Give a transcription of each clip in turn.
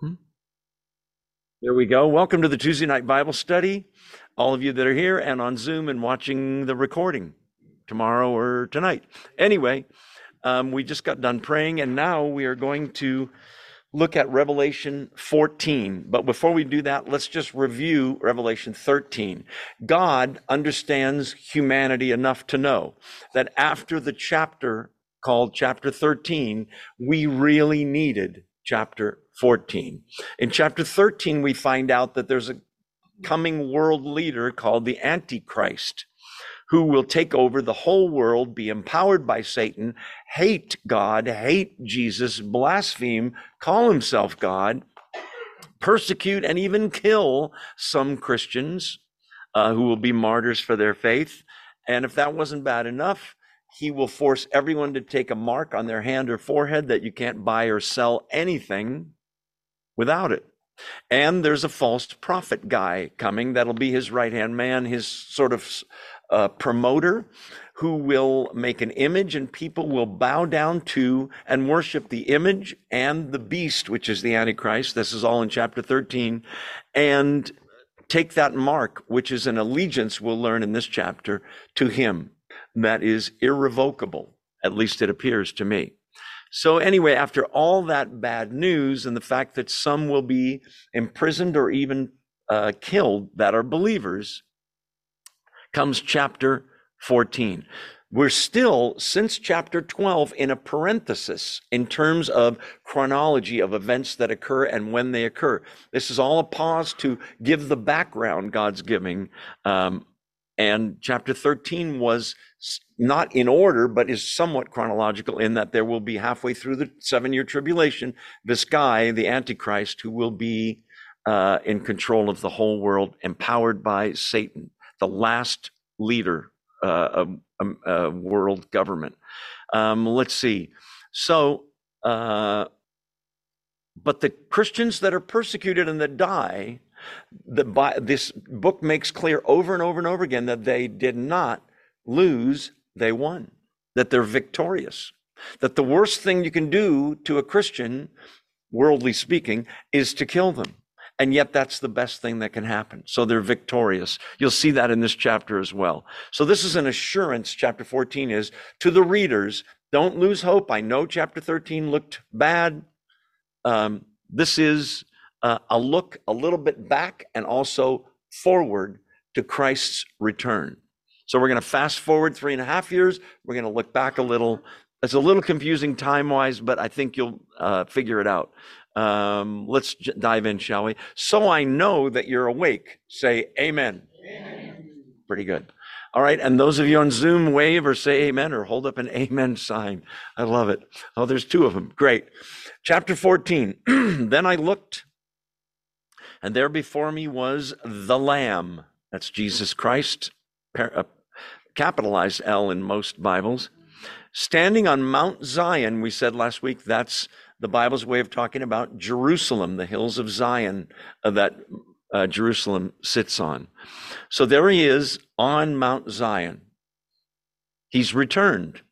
Hmm? There we go. Welcome to the Tuesday night Bible study. All of you that are here and on Zoom and watching the recording tomorrow or tonight. Anyway, um, we just got done praying, and now we are going to look at Revelation 14. But before we do that, let's just review Revelation 13. God understands humanity enough to know that after the chapter called chapter 13, we really needed chapter 14. In chapter 13, we find out that there's a coming world leader called the Antichrist who will take over the whole world, be empowered by Satan, hate God, hate Jesus, blaspheme, call himself God, persecute, and even kill some Christians uh, who will be martyrs for their faith. And if that wasn't bad enough, he will force everyone to take a mark on their hand or forehead that you can't buy or sell anything without it. And there's a false prophet guy coming that'll be his right hand man, his sort of uh, promoter who will make an image and people will bow down to and worship the image and the beast, which is the Antichrist. This is all in chapter 13. And take that mark, which is an allegiance, we'll learn in this chapter, to him that is irrevocable. At least it appears to me. So, anyway, after all that bad news and the fact that some will be imprisoned or even uh, killed that are believers, comes chapter 14. We're still, since chapter 12, in a parenthesis in terms of chronology of events that occur and when they occur. This is all a pause to give the background God's giving. Um, and chapter 13 was not in order, but is somewhat chronological in that there will be halfway through the seven year tribulation, this guy, the Antichrist, who will be uh, in control of the whole world, empowered by Satan the last leader uh, of um, uh, world government. Um, let's see. So, uh, but the Christians that are persecuted and that die, the, this book makes clear over and over and over again that they did not lose, they won, that they're victorious. That the worst thing you can do to a Christian, worldly speaking, is to kill them. And yet that's the best thing that can happen. So they're victorious. You'll see that in this chapter as well. So this is an assurance, chapter 14 is, to the readers. Don't lose hope. I know chapter 13 looked bad. Um, this is a look a little bit back and also forward to Christ's return. So we're going to fast forward three and a half years. We're going to look back a little. It's a little confusing time wise, but I think you'll uh, figure it out. Um, let's j- dive in, shall we? So I know that you're awake. Say amen. amen. Pretty good. All right. And those of you on Zoom, wave or say amen or hold up an amen sign. I love it. Oh, there's two of them. Great. Chapter 14. then I looked, and there before me was the Lamb. That's Jesus Christ, uh, capitalized L in most Bibles. Standing on Mount Zion, we said last week, that's the Bible's way of talking about Jerusalem, the hills of Zion uh, that uh, Jerusalem sits on. So there he is on Mount Zion. He's returned.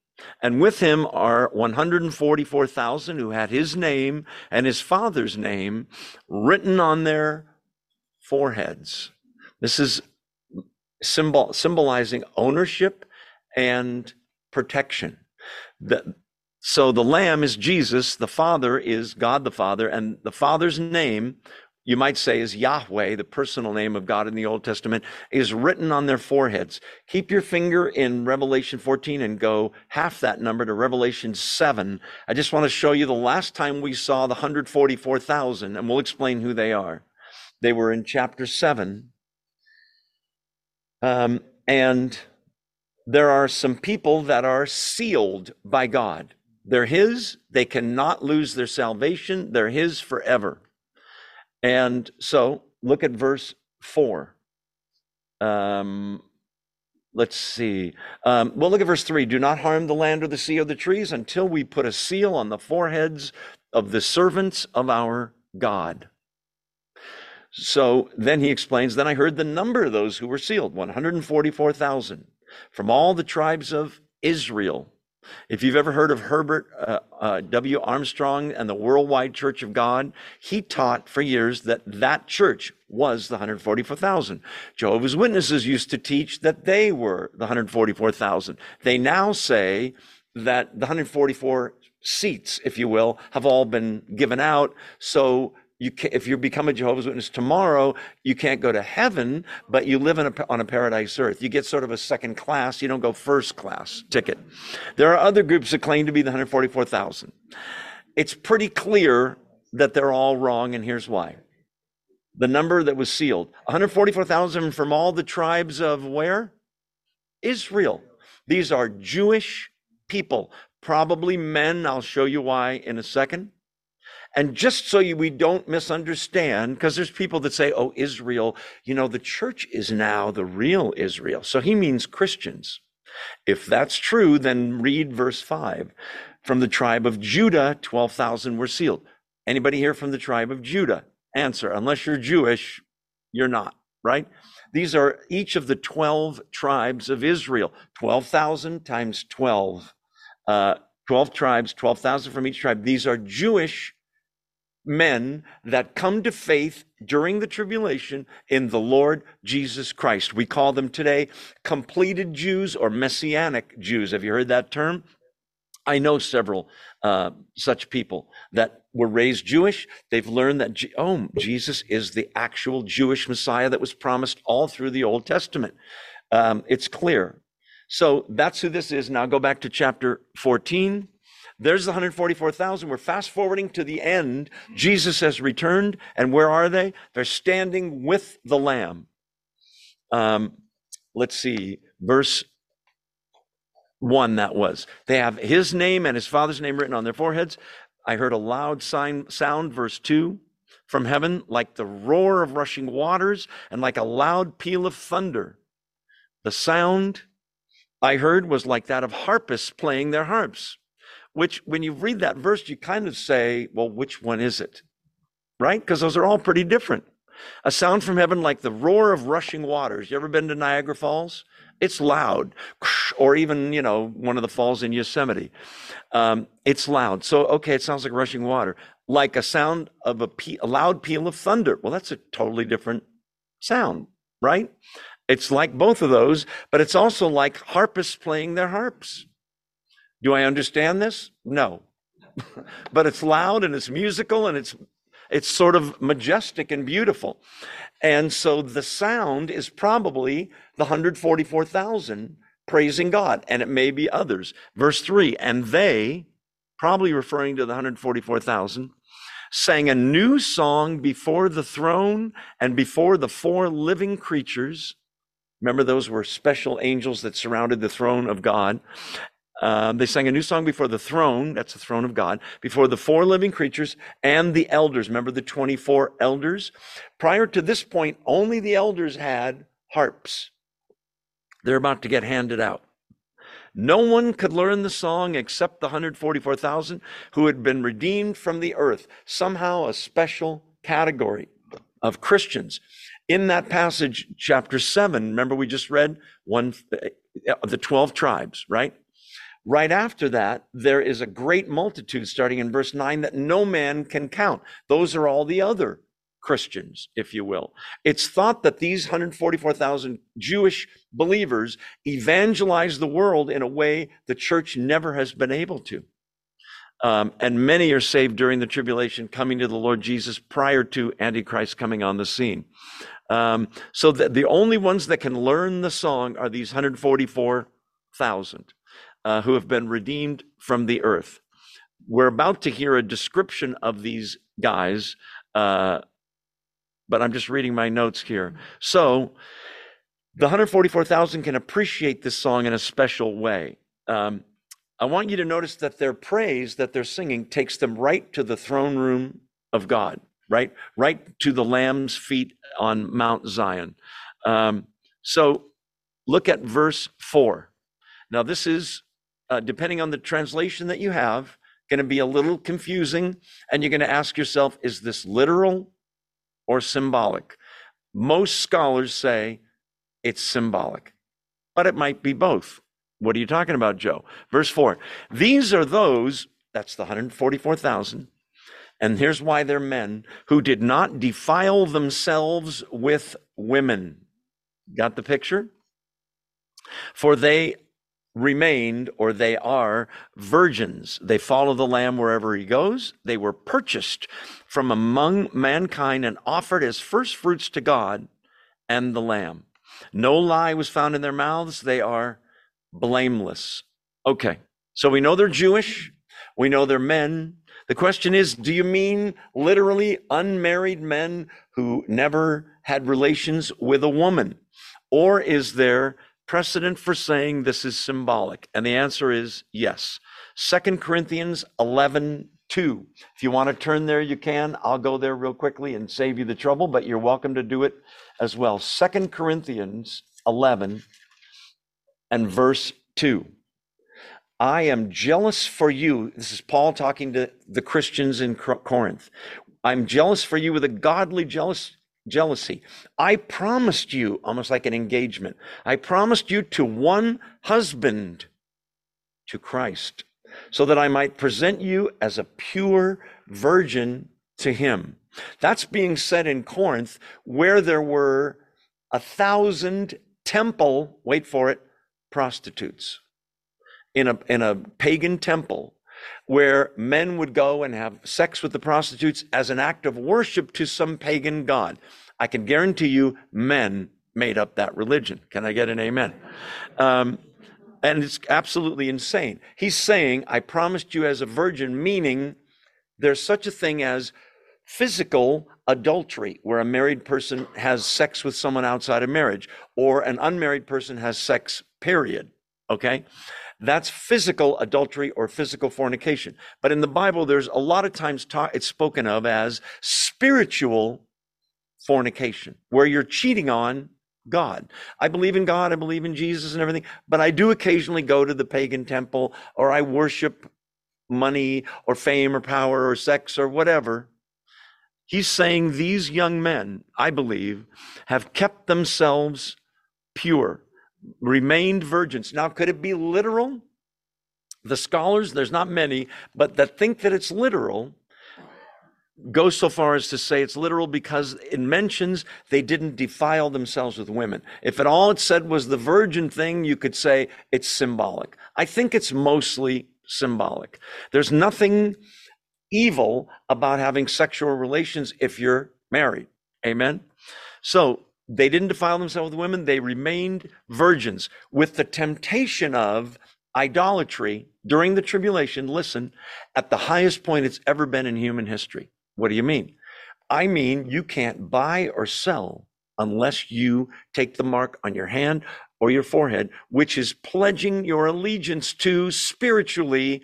And with him are 144,000 who had his name and his father's name written on their foreheads. This is symbol, symbolizing ownership and protection. The, so the Lamb is Jesus, the Father is God the Father, and the Father's name, you might say, is Yahweh, the personal name of God in the Old Testament, is written on their foreheads. Keep your finger in Revelation 14 and go half that number to Revelation 7. I just want to show you the last time we saw the 144,000, and we'll explain who they are. They were in chapter 7. Um, and there are some people that are sealed by God. They're His. They cannot lose their salvation. They're His forever. And so look at verse 4. Um, let's see. Um, well, look at verse 3. Do not harm the land or the sea or the trees until we put a seal on the foreheads of the servants of our God. So then he explains, Then I heard the number of those who were sealed 144,000 from all the tribes of Israel If you've ever heard of Herbert uh, uh, W. Armstrong and the Worldwide Church of God, he taught for years that that church was the 144,000. Jehovah's Witnesses used to teach that they were the 144,000. They now say that the 144 seats, if you will, have all been given out. So you can, if you become a Jehovah's Witness tomorrow, you can't go to heaven, but you live a, on a paradise earth. You get sort of a second class. You don't go first class ticket. There are other groups that claim to be the 144,000. It's pretty clear that they're all wrong, and here's why. The number that was sealed 144,000 from all the tribes of where? Israel. These are Jewish people, probably men. I'll show you why in a second. And just so you, we don't misunderstand, because there's people that say, oh, Israel, you know, the church is now the real Israel. So he means Christians. If that's true, then read verse 5. From the tribe of Judah, 12,000 were sealed. Anybody here from the tribe of Judah? Answer. Unless you're Jewish, you're not, right? These are each of the 12 tribes of Israel. 12,000 times 12. Uh, 12 tribes, 12,000 from each tribe. These are Jewish men that come to faith during the tribulation in the Lord Jesus Christ. We call them today completed Jews or messianic Jews. Have you heard that term? I know several uh, such people that were raised Jewish. They've learned that, oh, Jesus is the actual Jewish Messiah that was promised all through the Old Testament. Um, it's clear. So that's who this is. Now go back to chapter 14. There's the 144,000. We're fast forwarding to the end. Jesus has returned, and where are they? They're standing with the Lamb. Um, let's see, verse one that was. They have his name and his father's name written on their foreheads. I heard a loud sign, sound, verse two, from heaven, like the roar of rushing waters and like a loud peal of thunder. The sound I heard was like that of harpists playing their harps which when you read that verse, you kind of say, well, which one is it? Right? Because those are all pretty different. A sound from heaven like the roar of rushing waters. You ever been to Niagara Falls? It's loud. Or even, you know, one of the falls in Yosemite. Um, it's loud. So, okay, it sounds like rushing water. Like a sound of a, pe- a loud peal of thunder. Well, that's a totally different sound, right? It's like both of those, but it's also like harpists playing their harps. Do I understand this? No. but it's loud and it's musical and it's it's sort of majestic and beautiful. And so the sound is probably the 144,000 praising God, and it may be others. Verse 3 And they, probably referring to the 144,000, sang a new song before the throne and before the four living creatures. Remember, those were special angels that surrounded the throne of God. Um, they sang a new song before the throne, that's the throne of God, before the four living creatures and the elders. Remember the 24 elders? Prior to this point, only the elders had harps. They're about to get handed out. No one could learn the song except the 144,000 who had been redeemed from the earth. Somehow a special category of Christians. In that passage, chapter 7, remember we just read one, of the 12 tribes, right? Right after that, there is a great multitude, starting in verse 9, that no man can count. Those are all the other Christians, if you will. It's thought that these 144,000 Jewish believers evangelize the world in a way the church never has been able to. Um, and many are saved during the tribulation, coming to the Lord Jesus prior to Antichrist coming on the scene. Um, so the, the only ones that can learn the song are these 144,000 uh, who have been redeemed from the earth. We're about to hear a description of these guys, uh, but I'm just reading my notes here. So, the 144,000 can appreciate this song in a special way. Um, I want you to notice that their praise that they're singing takes them right to the throne room of God, right? Right to the Lamb's feet on Mount Zion. Um, so look at verse 4. Now, this is uh, depending on the translation that you have, going to be a little confusing. And you're going to ask yourself, is this literal or symbolic? Most scholars say it's symbolic, but it might be both. What are you talking about, Joe? Verse 4 These are those, that's the 144,000, and here's why they're men, who did not defile themselves with women. Got the picture? For they remained, or they are, virgins. They follow the Lamb wherever he goes. They were purchased from among mankind and offered as first fruits to God and the Lamb. No lie was found in their mouths. They are blameless. Okay, so we know they're Jewish. We know they're men. The question is do you mean literally unmarried men who never had relations with a woman? Or is there precedent for saying this is symbolic? And the answer is yes. Second Corinthians 11 2. If you want to turn there, you can. I'll go there real quickly and save you the trouble, but you're welcome to do it as well. Second Corinthians 11 and verse 2. I am jealous for you. This is Paul talking to the Christians in Corinth. I'm jealous for you with a godly jealous jealousy. I promised you, almost like an engagement, I promised you to one husband, to Christ, so that I might present you as a pure virgin to him. That's being said in Corinth, where there were a thousand temple, wait for it, prostitutes. In a, in a pagan temple, where men would go and have sex with the prostitutes as an act of worship to some pagan god. I can guarantee you, men made up that religion. Can I get an amen? Um, and it's absolutely insane. He's saying, I promised you as a virgin, meaning there's such a thing as physical adultery, where a married person has sex with someone outside of marriage, or an unmarried person has sex, period. Okay? That's physical adultery or physical fornication. But in the Bible, there's a lot of times ta- it's spoken of as spiritual fornication, where you're cheating on God. I believe in God, I believe in Jesus and everything, but I do occasionally go to the pagan temple or I worship money or fame or power or sex or whatever. He's saying these young men, I believe, have kept themselves pure remained virgins. Now, could it be literal? The scholars, there's not many, but that think that it's literal go so far as to say it's literal because it mentions they didn't defile themselves with women. If at all it said was the virgin thing, you could say it's symbolic. I think it's mostly symbolic. There's nothing evil about having sexual relations if you're married. Amen. So they didn't defile themselves with women, they remained virgins with the temptation of idolatry during the tribulation. Listen, at the highest point it's ever been in human history. What do you mean? I mean, you can't buy or sell unless you take the mark on your hand or your forehead, which is pledging your allegiance to spiritually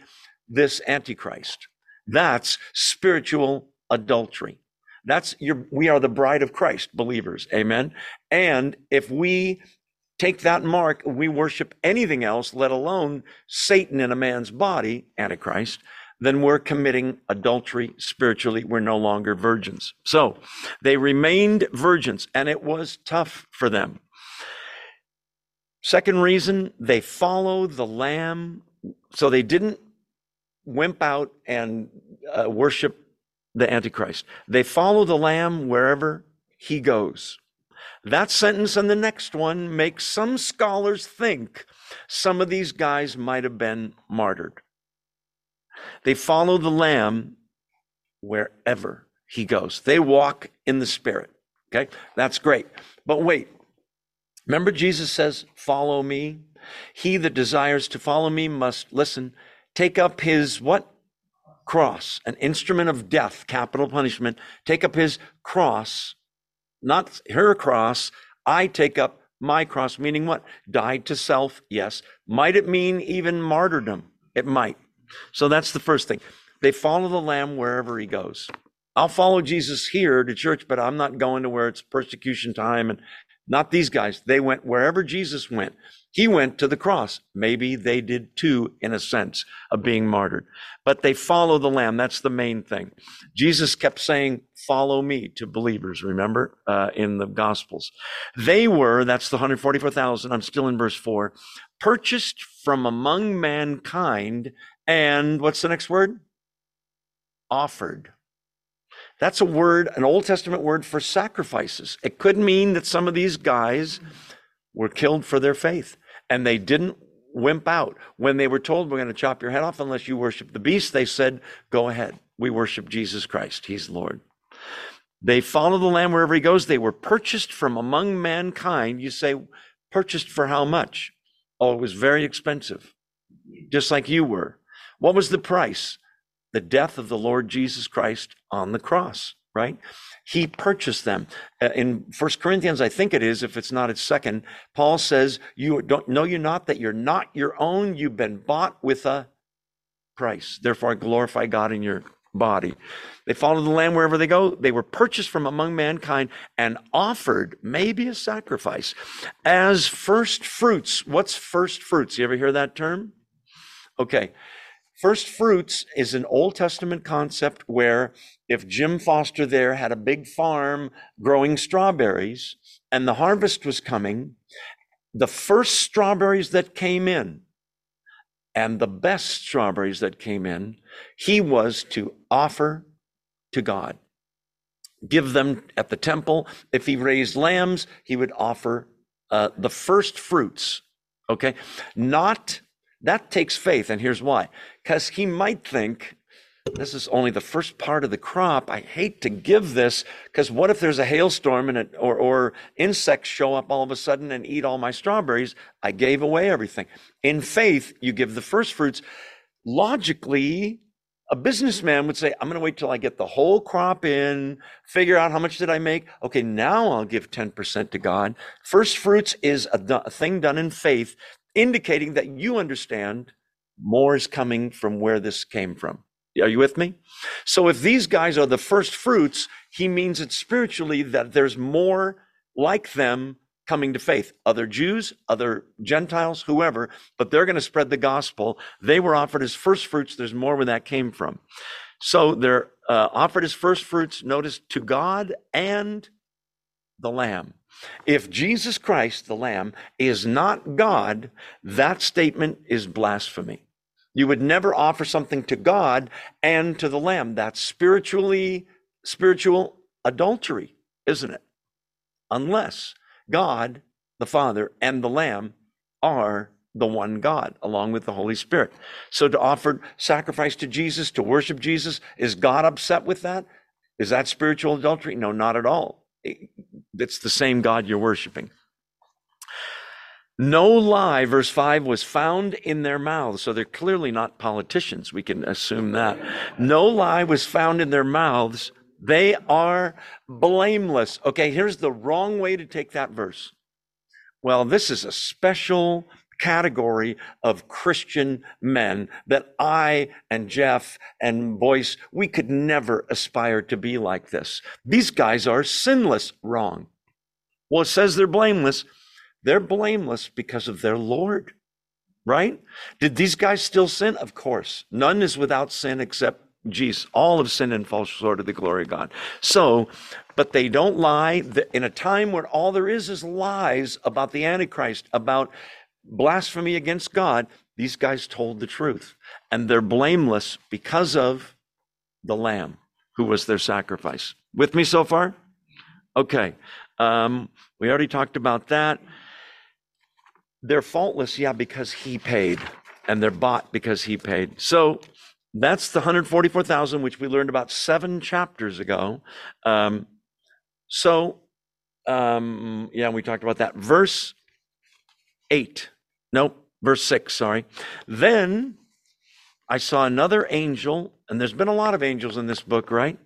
this Antichrist. That's spiritual adultery. That's your, we are the bride of Christ, believers. Amen. And if we take that mark, we worship anything else, let alone Satan in a man's body, Antichrist, then we're committing adultery spiritually. We're no longer virgins. So they remained virgins, and it was tough for them. Second reason, they followed the Lamb. So they didn't wimp out and uh, worship the Antichrist. They follow the Lamb wherever he goes. That sentence and the next one makes some scholars think some of these guys might have been martyred. They follow the Lamb wherever he goes. They walk in the Spirit. Okay, that's great. But wait, remember Jesus says, Follow me. He that desires to follow me must listen, take up his what? Cross, an instrument of death, capital punishment, take up his cross, not her cross. I take up my cross, meaning what? Died to self, yes. Might it mean even martyrdom? It might. So that's the first thing. They follow the Lamb wherever he goes. I'll follow Jesus here to church, but I'm not going to where it's persecution time and Not these guys. They went wherever Jesus went. He went to the cross. Maybe they did too, in a sense of being martyred. But they follow the Lamb. That's the main thing. Jesus kept saying, Follow me to believers, remember, uh, in the Gospels. They were, that's the 144,000. I'm still in verse 4, purchased from among mankind. And what's the next word? Offered. That's a word, an Old Testament word for sacrifices. It could mean that some of these guys were killed for their faith and they didn't wimp out. When they were told, We're going to chop your head off unless you worship the beast, they said, Go ahead. We worship Jesus Christ. He's Lord. They follow the Lamb wherever he goes. They were purchased from among mankind. You say, purchased for how much? Oh, it was very expensive, just like you were. What was the price? the death of the Lord Jesus Christ on the cross, right? He purchased them. Uh, in First Corinthians, I think it is, if it's not, it's second. Paul says, You don't know you not that you're not your own, you've been bought with a price. Therefore, glorify God in your body. They follow the Lamb wherever they go. They were purchased from among mankind and offered, maybe a sacrifice, as first fruits. What's first fruits? You ever hear that term? Okay. First fruits is an Old Testament concept where if Jim Foster there had a big farm growing strawberries and the harvest was coming, the first strawberries that came in and the best strawberries that came in, he was to offer to God. Give them at the temple. If he raised lambs, he would offer uh, the first fruits. Okay. Not that takes faith. And here's why because he might think, this is only the first part of the crop. I hate to give this because what if there's a hailstorm and it, or, or insects show up all of a sudden and eat all my strawberries? I gave away everything. In faith, you give the first fruits. Logically, a businessman would say, I'm going to wait till I get the whole crop in, figure out how much did I make. Okay, now I'll give 10% to God. First fruits is a, a thing done in faith indicating that you understand more is coming from where this came from. Are you with me? So if these guys are the first fruits, he means it spiritually that there's more like them coming to faith. Other Jews, other Gentiles, whoever, but they're going to spread the gospel. They were offered as first fruits. There's more where that came from. So they're uh, offered as first fruits, notice, to God and the Lamb. If Jesus Christ, the Lamb, is not God, that statement is blasphemy. You would never offer something to God and to the Lamb. That's spiritually, spiritual adultery, isn't it? Unless God, the Father, and the Lamb are the one God, along with the Holy Spirit. So to offer sacrifice to Jesus, to worship Jesus, is God upset with that? Is that spiritual adultery? No, not at all it's the same God you're worshiping. No lie, verse 5, was found in their mouths. So they're clearly not politicians. We can assume that. No lie was found in their mouths. They are blameless. Okay, here's the wrong way to take that verse. Well, this is a special category of Christian men that I and Jeff and Boyce, we could never aspire to be like this. These guys are sinless. Wrong. Well, it says they're blameless. They're blameless because of their Lord, right? Did these guys still sin? Of course. None is without sin except Jesus. All of sin and fall short of the glory of God. So, but they don't lie. In a time where all there is is lies about the Antichrist, about blasphemy against God, these guys told the truth. And they're blameless because of the Lamb who was their sacrifice. With me so far? Okay. Um, we already talked about that. They're faultless, yeah, because he paid, and they're bought because he paid. So that's the 144,000, which we learned about seven chapters ago. Um, so, um, yeah, we talked about that. Verse 8 Nope, verse 6, sorry. Then I saw another angel, and there's been a lot of angels in this book, right?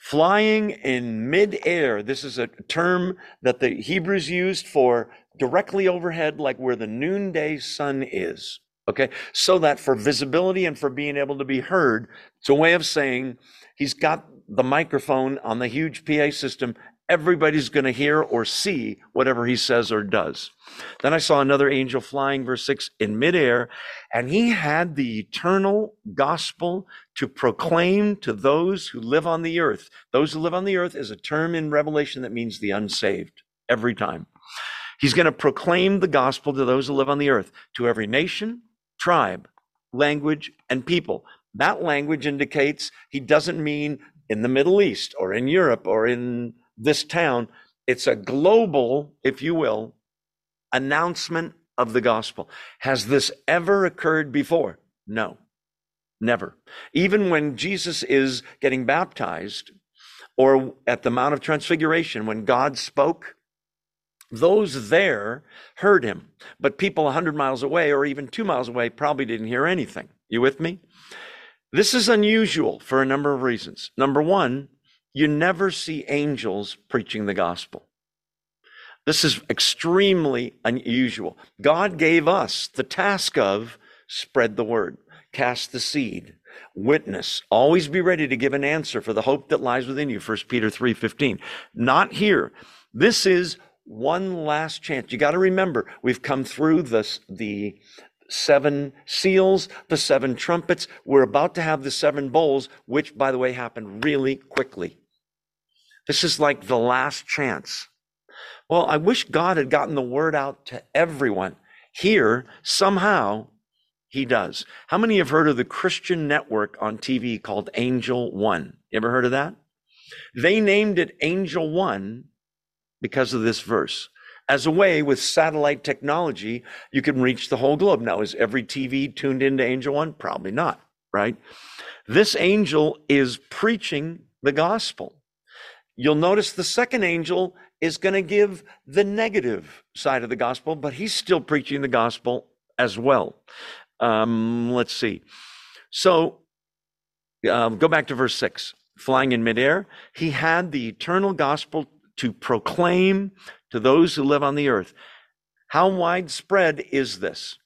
Flying in midair. This is a term that the Hebrews used for directly overhead, like where the noonday sun is. Okay, so that for visibility and for being able to be heard, it's a way of saying he's got the microphone on the huge PA system everybody's going to hear or see whatever he says or does. Then I saw another angel flying, verse 6, in midair, and he had the eternal gospel to proclaim to those who live on the earth. Those who live on the earth is a term in Revelation that means the unsaved every time. He's going to proclaim the gospel to those who live on the earth, to every nation, tribe, language, and people. That language indicates he doesn't mean in the Middle East or in Europe or in this town. It's a global, if you will, announcement of the gospel. Has this ever occurred before? No, never. Even when Jesus is getting baptized or at the Mount of Transfiguration, when God spoke, those there heard him, but people 100 miles away or even two miles away probably didn't hear anything. You with me? This is unusual for a number of reasons. Number one, you never see angels preaching the gospel. This is extremely unusual. God gave us the task of spread the word, cast the seed, witness, always be ready to give an answer for the hope that lies within you. 1 Peter 3:15. Not here. This is one last chance. You got to remember, we've come through this, the seven seals, the seven trumpets. We're about to have the seven bowls, which, by the way, happened really quickly. This is like the last chance. Well, I wish God had gotten the word out to everyone. Here, somehow, he does. How many have heard of the Christian network on TV called Angel One? You ever heard of that? They named it Angel One because of this verse. As a way with satellite technology, you can reach the whole globe. Now, is every TV tuned into Angel One? Probably not, right? This angel is preaching the gospel. You'll notice the second angel is going to give the negative side of the gospel, but he's still preaching the gospel as well. Um, let's see. So um, go back to verse 6. Flying in midair, he had the eternal gospel to proclaim to those who live on the earth. How widespread is this?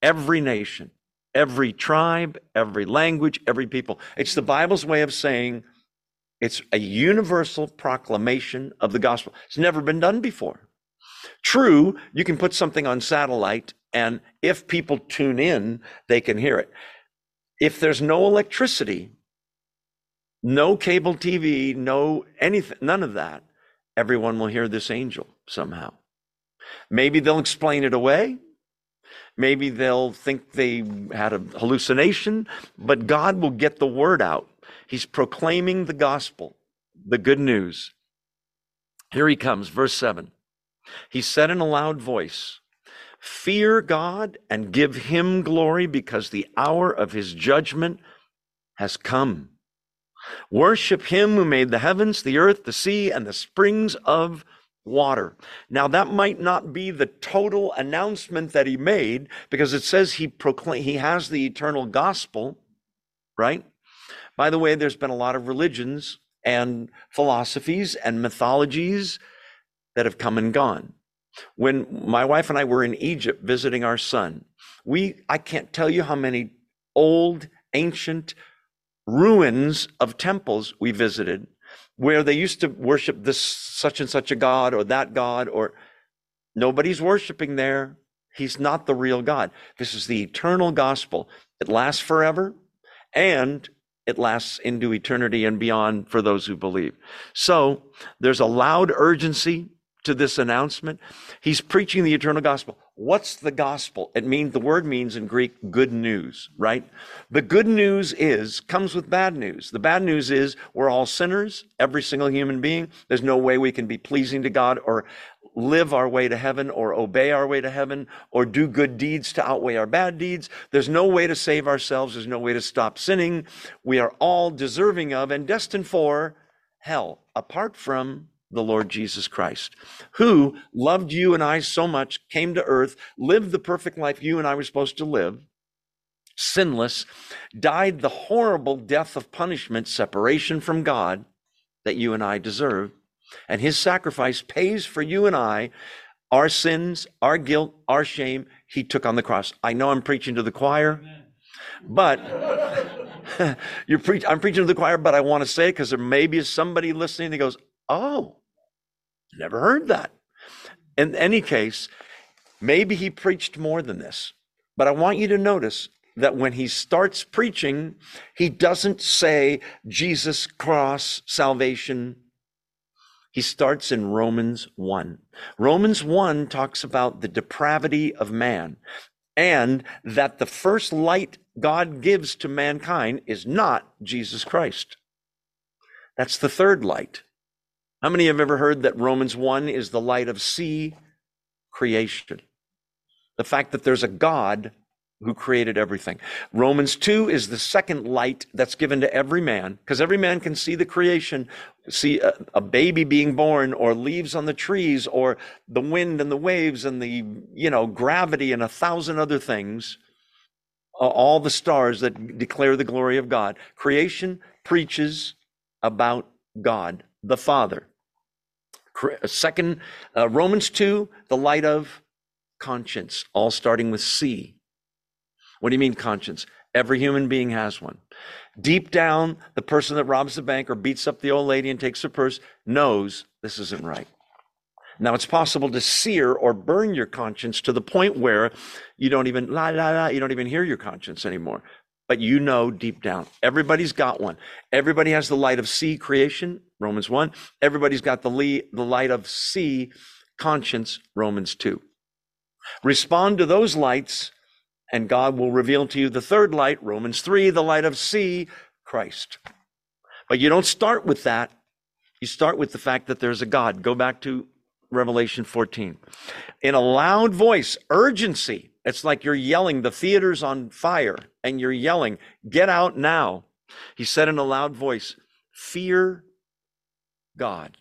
Every nation, every tribe, every language, every people. It's the Bible's way of saying it's a universal proclamation of the gospel. It's never been done before. True, you can put something on satellite, and if people tune in, they can hear it. If there's no electricity, no cable TV, no anything, none of that, everyone will hear this angel somehow. Maybe they'll explain it away. Maybe they'll think they had a hallucination, but God will get the word out He's proclaiming the gospel, the good news. Here he comes, verse 7. He said in a loud voice, Fear God and give him glory because the hour of his judgment has come. Worship him who made the heavens, the earth, the sea, and the springs of water. Now that might not be the total announcement that he made because it says he proclaim he has the eternal gospel, right? By the way, there's been a lot of religions and philosophies and mythologies that have come and gone. When my wife and I were in Egypt visiting our son, we I can't tell you how many old ancient ruins of temples we visited where they used to worship this such and such a god or that god or nobody's worshiping there. He's not the real God. This is the eternal gospel. It lasts forever and it lasts into eternity and beyond for those who believe. So there's a loud urgency to this announcement. He's preaching the eternal gospel. What's the gospel? It means the word means in Greek good news, right? The good news is comes with bad news. The bad news is we're all sinners, every single human being. There's no way we can be pleasing to God or live our way to heaven or obey our way to heaven or do good deeds to outweigh our bad deeds. There's no way to save ourselves. There's no way to stop sinning. We are all deserving of and destined for hell apart from the Lord Jesus Christ, who loved you and I so much, came to earth, lived the perfect life you and I were supposed to live, sinless, died the horrible death of punishment, separation from God that you and I deserve and his sacrifice pays for you and I our sins, our guilt, our shame. He took on the cross. I know I'm preaching to the choir, but you're pre- I'm preaching to the choir, but I want to say it because there may be somebody listening that goes, "Oh, Never heard that. In any case, maybe he preached more than this. But I want you to notice that when he starts preaching, he doesn't say Jesus, cross, salvation. He starts in Romans 1. Romans 1 talks about the depravity of man and that the first light God gives to mankind is not Jesus Christ. That's the third light. How many have ever heard that Romans 1 is the light of sea creation? The fact that there's a God who created everything. Romans 2 is the second light that's given to every man, because every man can see the creation, see a, a, baby being born, or leaves on the trees, or the wind and the waves and the, you know, gravity and a thousand other things, all the stars that declare the glory of God. Creation preaches about God, the Father. Second, uh, Romans 2, the light of conscience, all starting with C. What do you mean conscience? Every human being has one. Deep down, the person that robs the bank or beats up the old lady and takes her purse knows this isn't right. Now, it's possible to sear or burn your conscience to the point where you don't even, la, la, la, you don't even hear your conscience anymore. But you know deep down, everybody's got one. Everybody has the light of C creation, Romans 1. Everybody's got the, the light of C conscience, Romans 2. Respond to those lights and God will reveal to you the third light, Romans 3, the light of C, Christ. But you don't start with that. You start with the fact that there's a God. Go back to Revelation 14. In a loud voice, urgency. It's like you're yelling, the theater's on fire, and you're yelling, get out now. He said in a loud voice, fear God.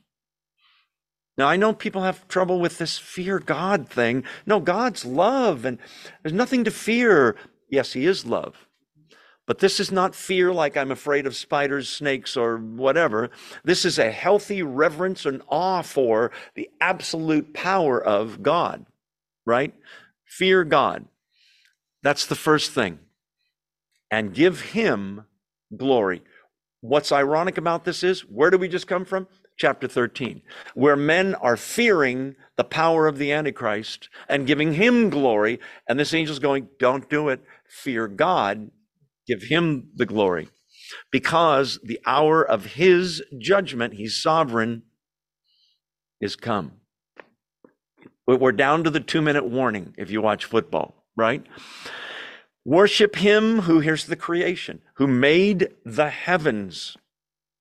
Now, I know people have trouble with this fear God thing. No, God's love, and there's nothing to fear. Yes, He is love. But this is not fear like I'm afraid of spiders, snakes, or whatever. This is a healthy reverence and awe for the absolute power of God, right? Fear God. That's the first thing. And give Him glory. What's ironic about this is where do we just come from? Chapter 13, where men are fearing the power of the Antichrist and giving him glory. And this angel's going, Don't do it. Fear God, give him the glory. Because the hour of his judgment, he's sovereign, is come. We're down to the two minute warning if you watch football, right? Worship him who, here's the creation, who made the heavens.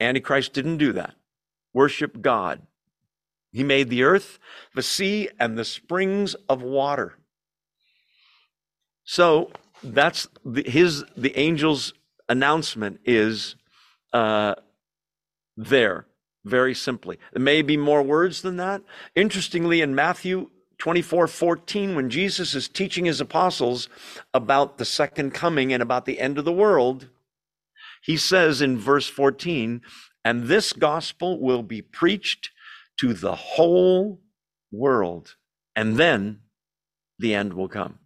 Antichrist didn't do that worship God. He made the earth, the sea, and the springs of water. So that's the, his the angel's announcement is uh, there very simply. There may be more words than that. Interestingly, in Matthew 24 14, when Jesus is teaching his apostles about the second coming and about the end of the world, he says in verse 14, and this gospel will be preached to the whole world. And then the end will come.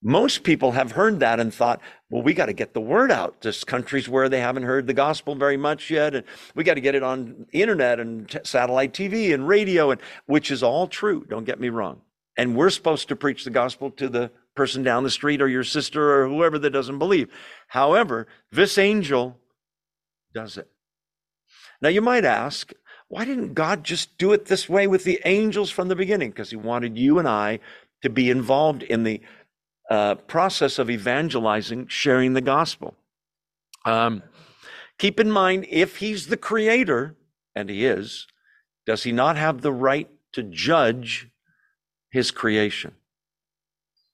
Most people have heard that and thought, well, we got to get the word out. There's countries where they haven't heard the gospel very much yet, and we got to get it on internet and t- satellite TV and radio, and which is all true. Don't get me wrong. And we're supposed to preach the gospel to the person down the street or your sister or whoever that doesn't believe. However, this angel does it. Now, you might ask, why didn't God just do it this way with the angels from the beginning? Because he wanted you and I to be involved in the uh, process of evangelizing, sharing the gospel. Um, keep in mind, if he's the creator, and he is, does he not have the right to judge his creation?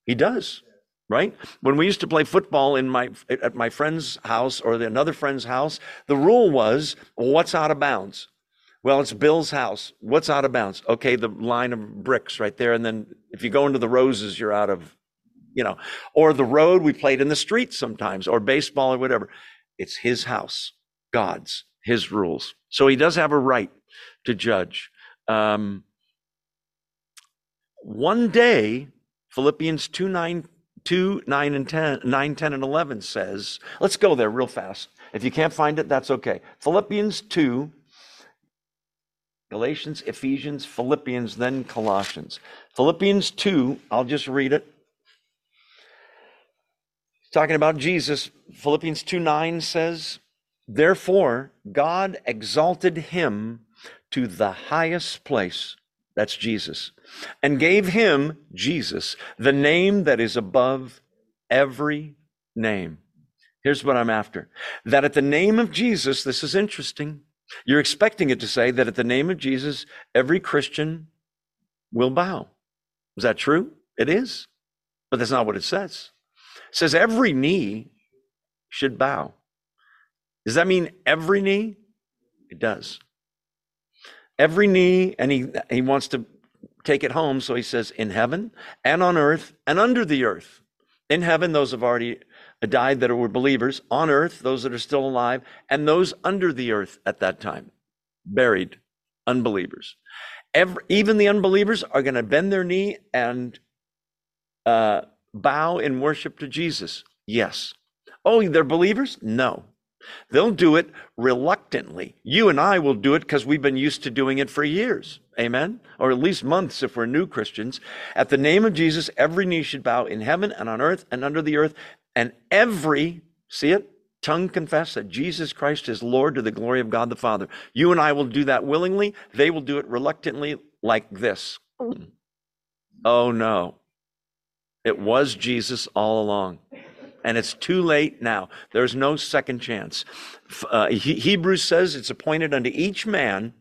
He does right? When we used to play football in my at my friend's house or the, another friend's house, the rule was what's out of bounds. Well, it's Bill's house. What's out of bounds? Okay, the line of bricks right there, and then if you go into the roses, you're out of, you know, or the road. We played in the street sometimes, or baseball or whatever. It's his house, God's, his rules. So he does have a right to judge. Um, one day, Philippians 2 9 2, 9, and 10, 9, 10, and 11 says, let's go there real fast. If you can't find it, that's okay. Philippians 2, Galatians, Ephesians, Philippians, then Colossians. Philippians 2, I'll just read it. Talking about Jesus, Philippians 2 9 says, Therefore, God exalted him to the highest place. That's Jesus. And gave him, Jesus, the name that is above every name. Here's what I'm after that at the name of Jesus, this is interesting. You're expecting it to say that at the name of Jesus, every Christian will bow. Is that true? It is. But that's not what it says. It says every knee should bow. Does that mean every knee? It does. Every knee, and he, he wants to take it home. So he says, in heaven and on earth and under the earth. In heaven, those have already died that were believers. On earth, those that are still alive, and those under the earth at that time, buried unbelievers. Every, even the unbelievers are going to bend their knee and uh, bow in worship to Jesus. Yes. Oh, they're believers? No. They'll do it reluctantly. You and I will do it because we've been used to doing it for years. Amen? Or at least months if we're new Christians. At the name of Jesus, every knee should bow in heaven and on earth and under the earth, and every, see it? Tongue confess that Jesus Christ is Lord to the glory of God the Father. You and I will do that willingly. They will do it reluctantly, like this. Oh, oh no. It was Jesus all along. And it's too late now. There's no second chance. Uh, he, Hebrews says it's appointed unto each man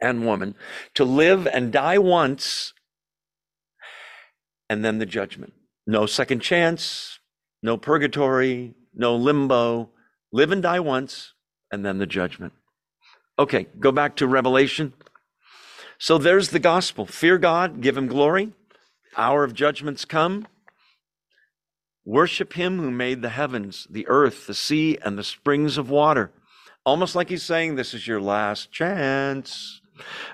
and woman to live and die once, and then the judgment. No second chance, no purgatory, no limbo. Live and die once, and then the judgment. Okay, go back to Revelation. So there's the gospel. Fear God, give him glory. Hour of judgments come. Worship him who made the heavens, the earth, the sea, and the springs of water. Almost like he's saying, This is your last chance.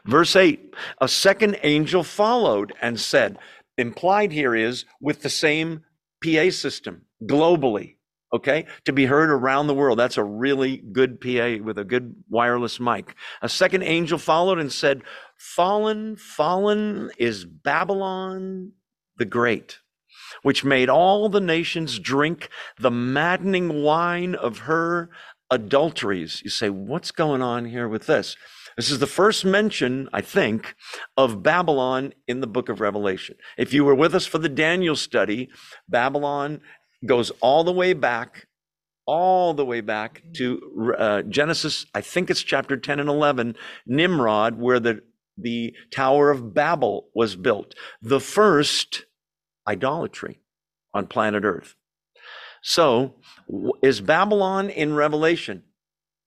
Verse 8 A second angel followed and said, Implied here is with the same PA system globally, okay, to be heard around the world. That's a really good PA with a good wireless mic. A second angel followed and said, Fallen, fallen is Babylon the Great, which made all the nations drink the maddening wine of her adulteries. You say, What's going on here with this? This is the first mention, I think, of Babylon in the book of Revelation. If you were with us for the Daniel study, Babylon goes all the way back, all the way back to uh, Genesis, I think it's chapter 10 and 11, Nimrod, where the, the Tower of Babel was built. The first idolatry on planet Earth. So, is Babylon in Revelation?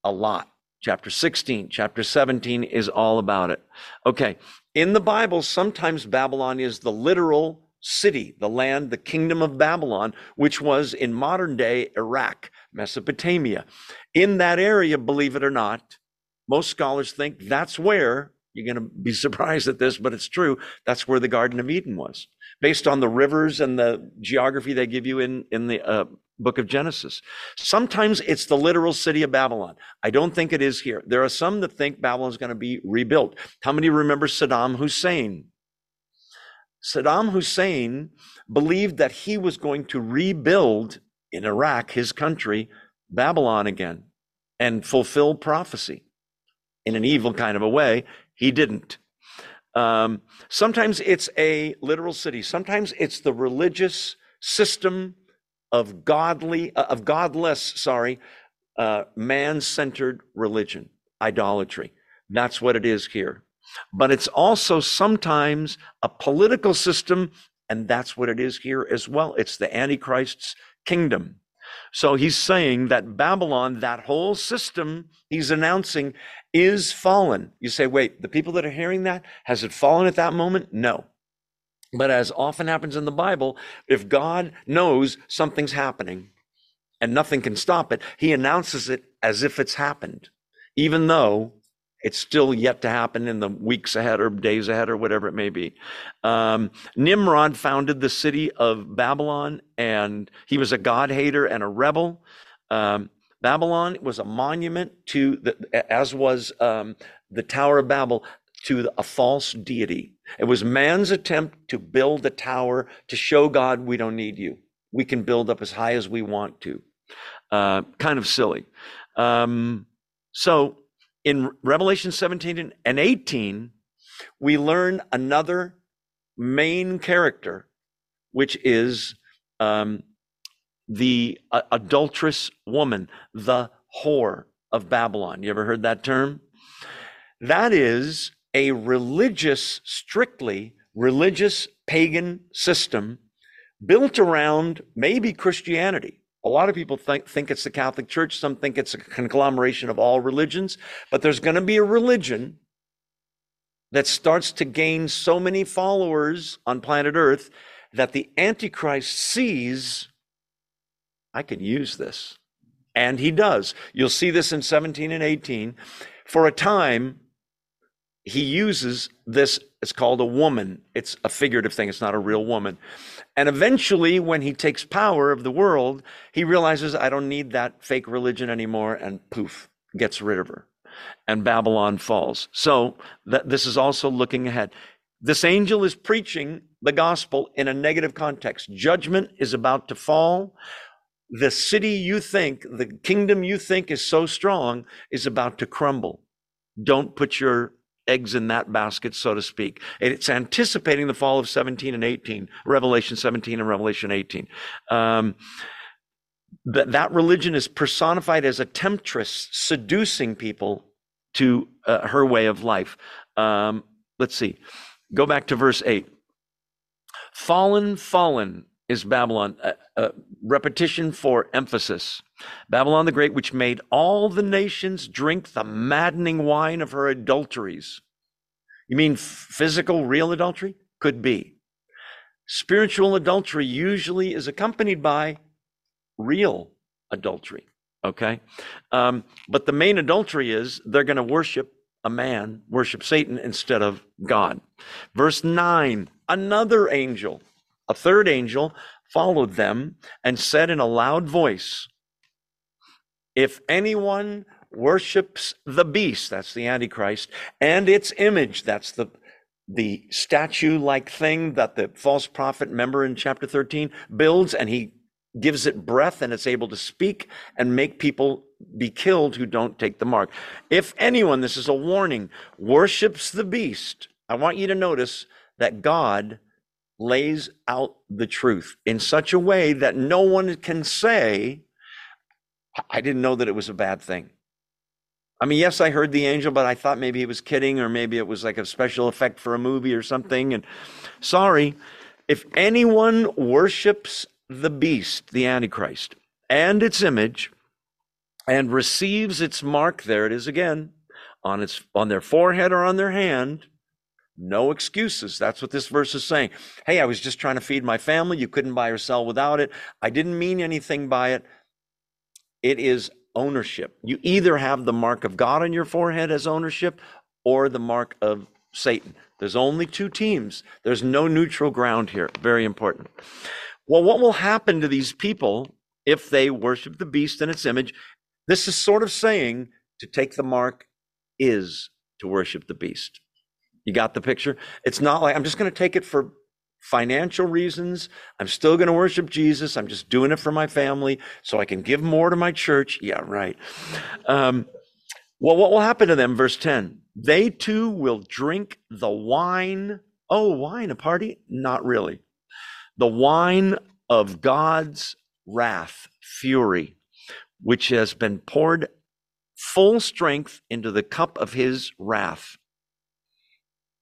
A lot. Chapter 16, chapter 17 is all about it. Okay. In the Bible, sometimes Babylon is the literal city, the land, the kingdom of Babylon, which was in modern day Iraq, Mesopotamia. In that area, believe it or not, most scholars think that's where, you're going to be surprised at this, but it's true, that's where the Garden of Eden was, based on the rivers and the geography they give you in, in the uh, book of Genesis. Sometimes it's the literal city of Babylon. I don't think it is here. There are some that think Babylon is going to be rebuilt. How many remember Saddam Hussein? Saddam Hussein believed that he was going to rebuild in Iraq, his country, Babylon again and fulfill prophecy in an evil kind of a way. He didn't. Um, sometimes it's a literal city. Sometimes it's the religious system of godly, uh, of godless, sorry, uh, man-centered religion, idolatry. That's what it is here but it's also sometimes a political system, and that's what it is here as well. It's the Antichrist's kingdom. So he's saying that Babylon, that whole system he's announcing, is fallen. You say, wait, the people that are hearing that, has it fallen at that moment? No. But as often happens in the Bible, if God knows something's happening and nothing can stop it, he announces it as if it's happened, even though it's still yet to happen in the weeks ahead or days ahead or whatever it may be. Um, Nimrod founded the city of Babylon, and he was a God hater and a rebel. Um, Babylon was a monument to the, as was um, the Tower of Babel to a false deity. It was man's attempt to build a tower to show God we don't need you. We can build up as high as we want to. Uh, kind of silly. Um, so in Revelation 17 and 18, we learn another main character, which is um, the uh, adulterous woman, the whore of Babylon. You ever heard that term? That is a religious, strictly religious pagan system built around maybe Christianity. A lot of people think, think it's the Catholic Church. Some think it's a conglomeration of all religions. But there's going to be a religion that starts to gain so many followers on planet Earth that the Antichrist sees, I can use this. And he does. You'll see this in 17 and 18. For a time, he uses this, it's called a woman. It's a figurative thing, it's not a real woman. And eventually, when he takes power of the world, he realizes, I don't need that fake religion anymore, and poof, gets rid of her. And Babylon falls. So that this is also looking ahead. This angel is preaching the gospel in a negative context. Judgment is about to fall. The city you think, the kingdom you think is so strong, is about to crumble. Don't put your eggs in that basket, so to speak. It's anticipating the fall of 17 and 18, Revelation 17 and Revelation 18. Um, that, that religion is personified as a temptress seducing people to uh, her way of life. Um, let's see. Go back to verse 8. Fallen, fallen is Babylon. A, a repetition for emphasis. Babylon the Great, which made all the nations drink the maddening wine of her adulteries. You mean physical, real adultery? Could be. Spiritual adultery usually is accompanied by real adultery. Okay? Um, but the main adultery is they're going to worship a man, worship Satan instead of God. Verse 9 another angel, a third angel, followed them and said in a loud voice, If anyone worships the beast, that's the Antichrist, and its image, that's the the statue like thing that the false prophet, member in chapter 13, builds, and he gives it breath and it's able to speak and make people be killed who don't take the mark. If anyone, this is a warning, worships the beast, I want you to notice that God lays out the truth in such a way that no one can say, I didn't know that it was a bad thing. I mean, yes, I heard the angel, but I thought maybe he was kidding, or maybe it was like a special effect for a movie or something. And sorry, if anyone worships the beast, the Antichrist, and its image, and receives its mark, there it is again, on its on their forehead or on their hand, no excuses. That's what this verse is saying. Hey, I was just trying to feed my family. You couldn't buy or sell without it. I didn't mean anything by it. It is ownership. You either have the mark of God on your forehead as ownership or the mark of Satan. There's only two teams. There's no neutral ground here. Very important. Well, what will happen to these people if they worship the beast and its image? This is sort of saying to take the mark is to worship the beast. You got the picture? It's not like I'm just going to take it for financial reasons. I'm still going to worship Jesus. I'm just doing it for my family so I can give more to my church. Yeah, right. Um, well, what will happen to them? Verse 10 They too will drink the wine. Oh, wine, a party? Not really. The wine of God's wrath, fury, which has been poured full strength into the cup of his wrath.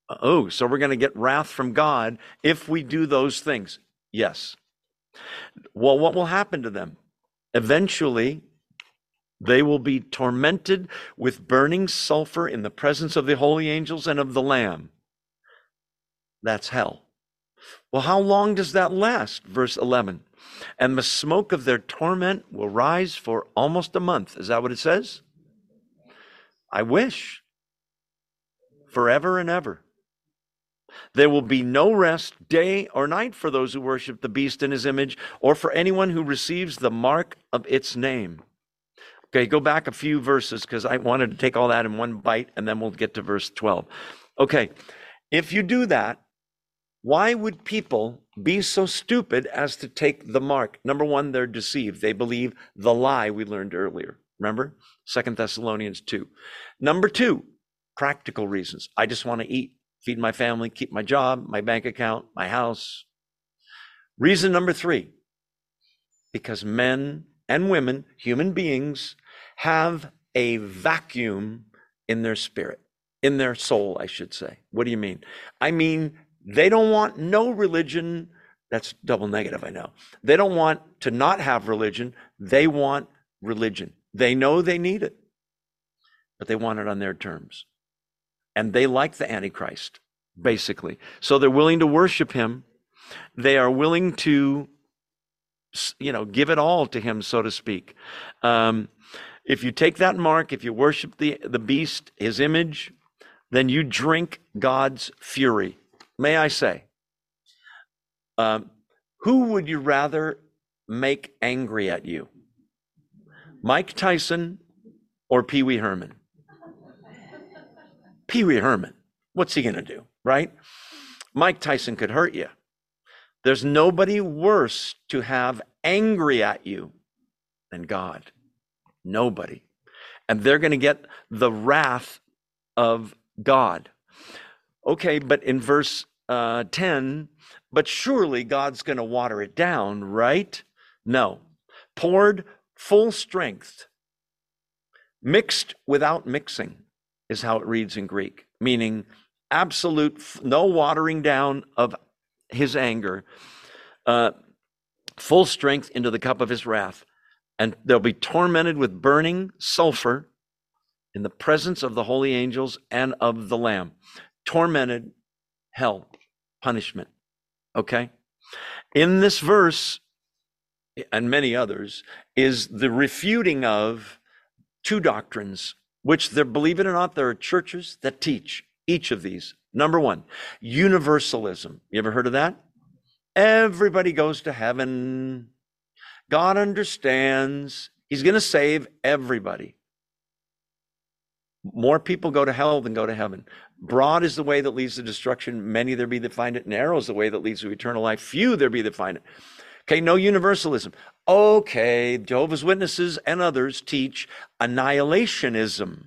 Oh, so we're going to get wrath from God if we do those things. Yes. Well, what will happen to them? Eventually, they will be tormented with burning sulfur in the presence of the holy angels and of the Lamb. That's hell. Well, how long does that last? Verse 11. And the smoke of their torment will rise for almost a month. Is that what it says? I wish. Forever and ever. There will be no rest day or night for those who worship the beast in his image or for anyone who receives the mark of its name. Okay, go back a few verses because I wanted to take all that in one bite and then we'll get to verse 12. Okay, if you do that, why would people be so stupid as to take the mark? Number one, they're deceived. They believe the lie we learned earlier. Remember? Second Thessalonians 2. Number two, practical reasons. I just want to eat, feed my family, keep my job, my bank account, my house. Reason number three, because men and women, human beings, have a vacuum in their spirit, in their soul, I should say. What do you mean? I mean, they don't want no religion. That's double negative, I know. They don't want to not have religion. They want religion. They know they need it, but they want it on their terms. And they like the Antichrist, basically. So they're willing to worship him. They are willing to you know, give it all to him, so to speak. Um, if you take that mark, if you worship the, the beast, his image, then you drink God's fury. May I say, um, who would you rather make angry at you? Mike Tyson or Pee Wee Herman? Pee Wee Herman. What's he going to do, right? Mike Tyson could hurt you. There's nobody worse to have angry at you than God. Nobody. And they're going to get the wrath of God. Okay, but in verse uh, 10, but surely God's going to water it down, right? No. Poured full strength, mixed without mixing, is how it reads in Greek, meaning absolute, no watering down of his anger, uh, full strength into the cup of his wrath. And they'll be tormented with burning sulfur in the presence of the holy angels and of the Lamb. Tormented, hell, punishment. Okay? In this verse, and many others, is the refuting of two doctrines, which there, believe it or not, there are churches that teach each of these. Number one, universalism. You ever heard of that? Everybody goes to heaven. God understands. He's going to save everybody. More people go to hell than go to heaven. Broad is the way that leads to destruction. Many there be that find it. Narrow is the way that leads to eternal life. Few there be that find it. Okay, no universalism. Okay, Jehovah's Witnesses and others teach annihilationism.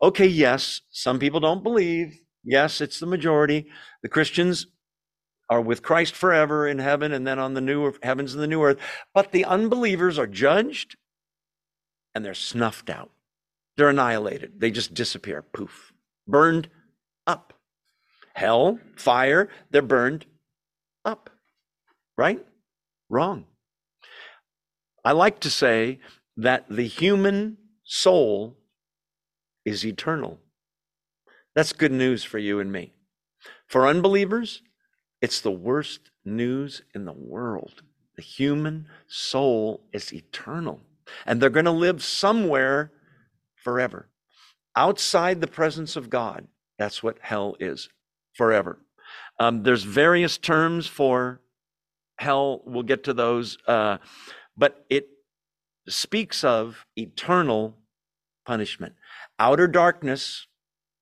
Okay, yes, some people don't believe. Yes, it's the majority. The Christians are with Christ forever in heaven and then on the new heavens and the new earth. But the unbelievers are judged and they're snuffed out. They're annihilated. They just disappear. Poof. Burned up. Hell, fire, they're burned up. Right? Wrong. I like to say that the human soul is eternal. That's good news for you and me. For unbelievers, it's the worst news in the world. The human soul is eternal, and they're going to live somewhere forever. Outside the presence of God, that's what hell is forever. Um, there's various terms for hell. We'll get to those, uh, but it speaks of eternal punishment. Outer darkness,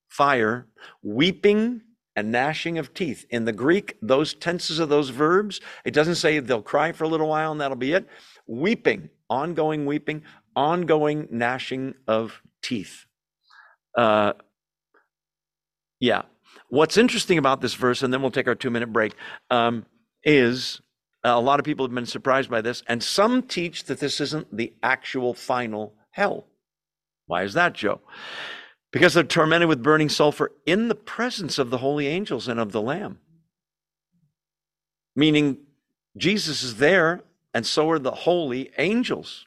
fire, weeping and gnashing of teeth. In the Greek, those tenses of those verbs, it doesn't say they'll cry for a little while and that'll be it. Weeping, ongoing weeping, ongoing gnashing of teeth. Uh, yeah. What's interesting about this verse, and then we'll take our two minute break, um, is Uh, a lot of people have been surprised by this, and some teach that this isn't the actual final hell. Why is that, Joe? because they're tormented with burning sulfur in the presence of the holy angels and of the Lamb. Meaning, Jesus is there, and so are the holy angels.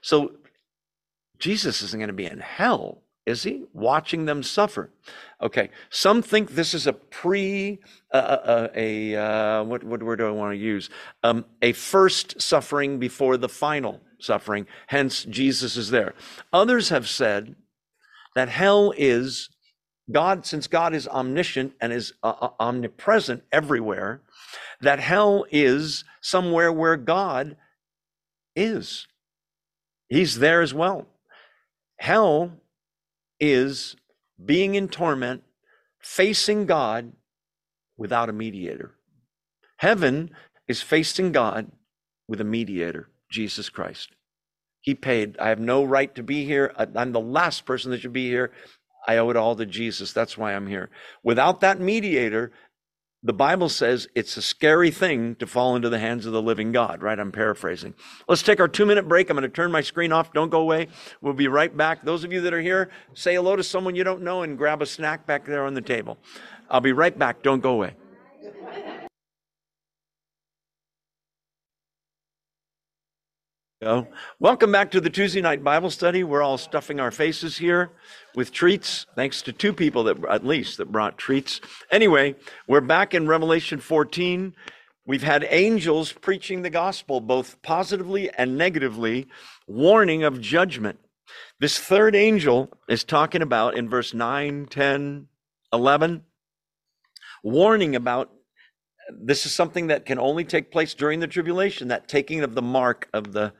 So, Jesus isn't going to be in hell, is he? Watching them suffer. Okay, some think this is a pre, uh, uh, uh a, uh, what, what word do I want to use? Um, a first suffering before the final suffering, hence, Jesus is there. Others have said, that hell is God, since God is omniscient and is uh, uh, omnipresent everywhere, that hell is somewhere where God is. He's there as well. Hell is being in torment, facing God without a mediator. Heaven is facing God with a mediator, Jesus Christ. He paid. I have no right to be here. I'm the last person that should be here. I owe it all to Jesus. That's why I'm here. Without that mediator, the Bible says it's a scary thing to fall into the hands of the living God, right? I'm paraphrasing. Let's take our two minute break. I'm going to turn my screen off. Don't go away. We'll be right back. Those of you that are here, say hello to someone you don't know and grab a snack back there on the table. I'll be right back. Don't go away. Go. Welcome back to the Tuesday night Bible study. We're all stuffing our faces here with treats, thanks to two people that, at least, that brought treats. Anyway, we're back in Revelation 14. We've had angels preaching the gospel, both positively and negatively, warning of judgment. This third angel is talking about in verse 9, 10, 11, warning about this is something that can only take place during the tribulation, that taking of the mark of the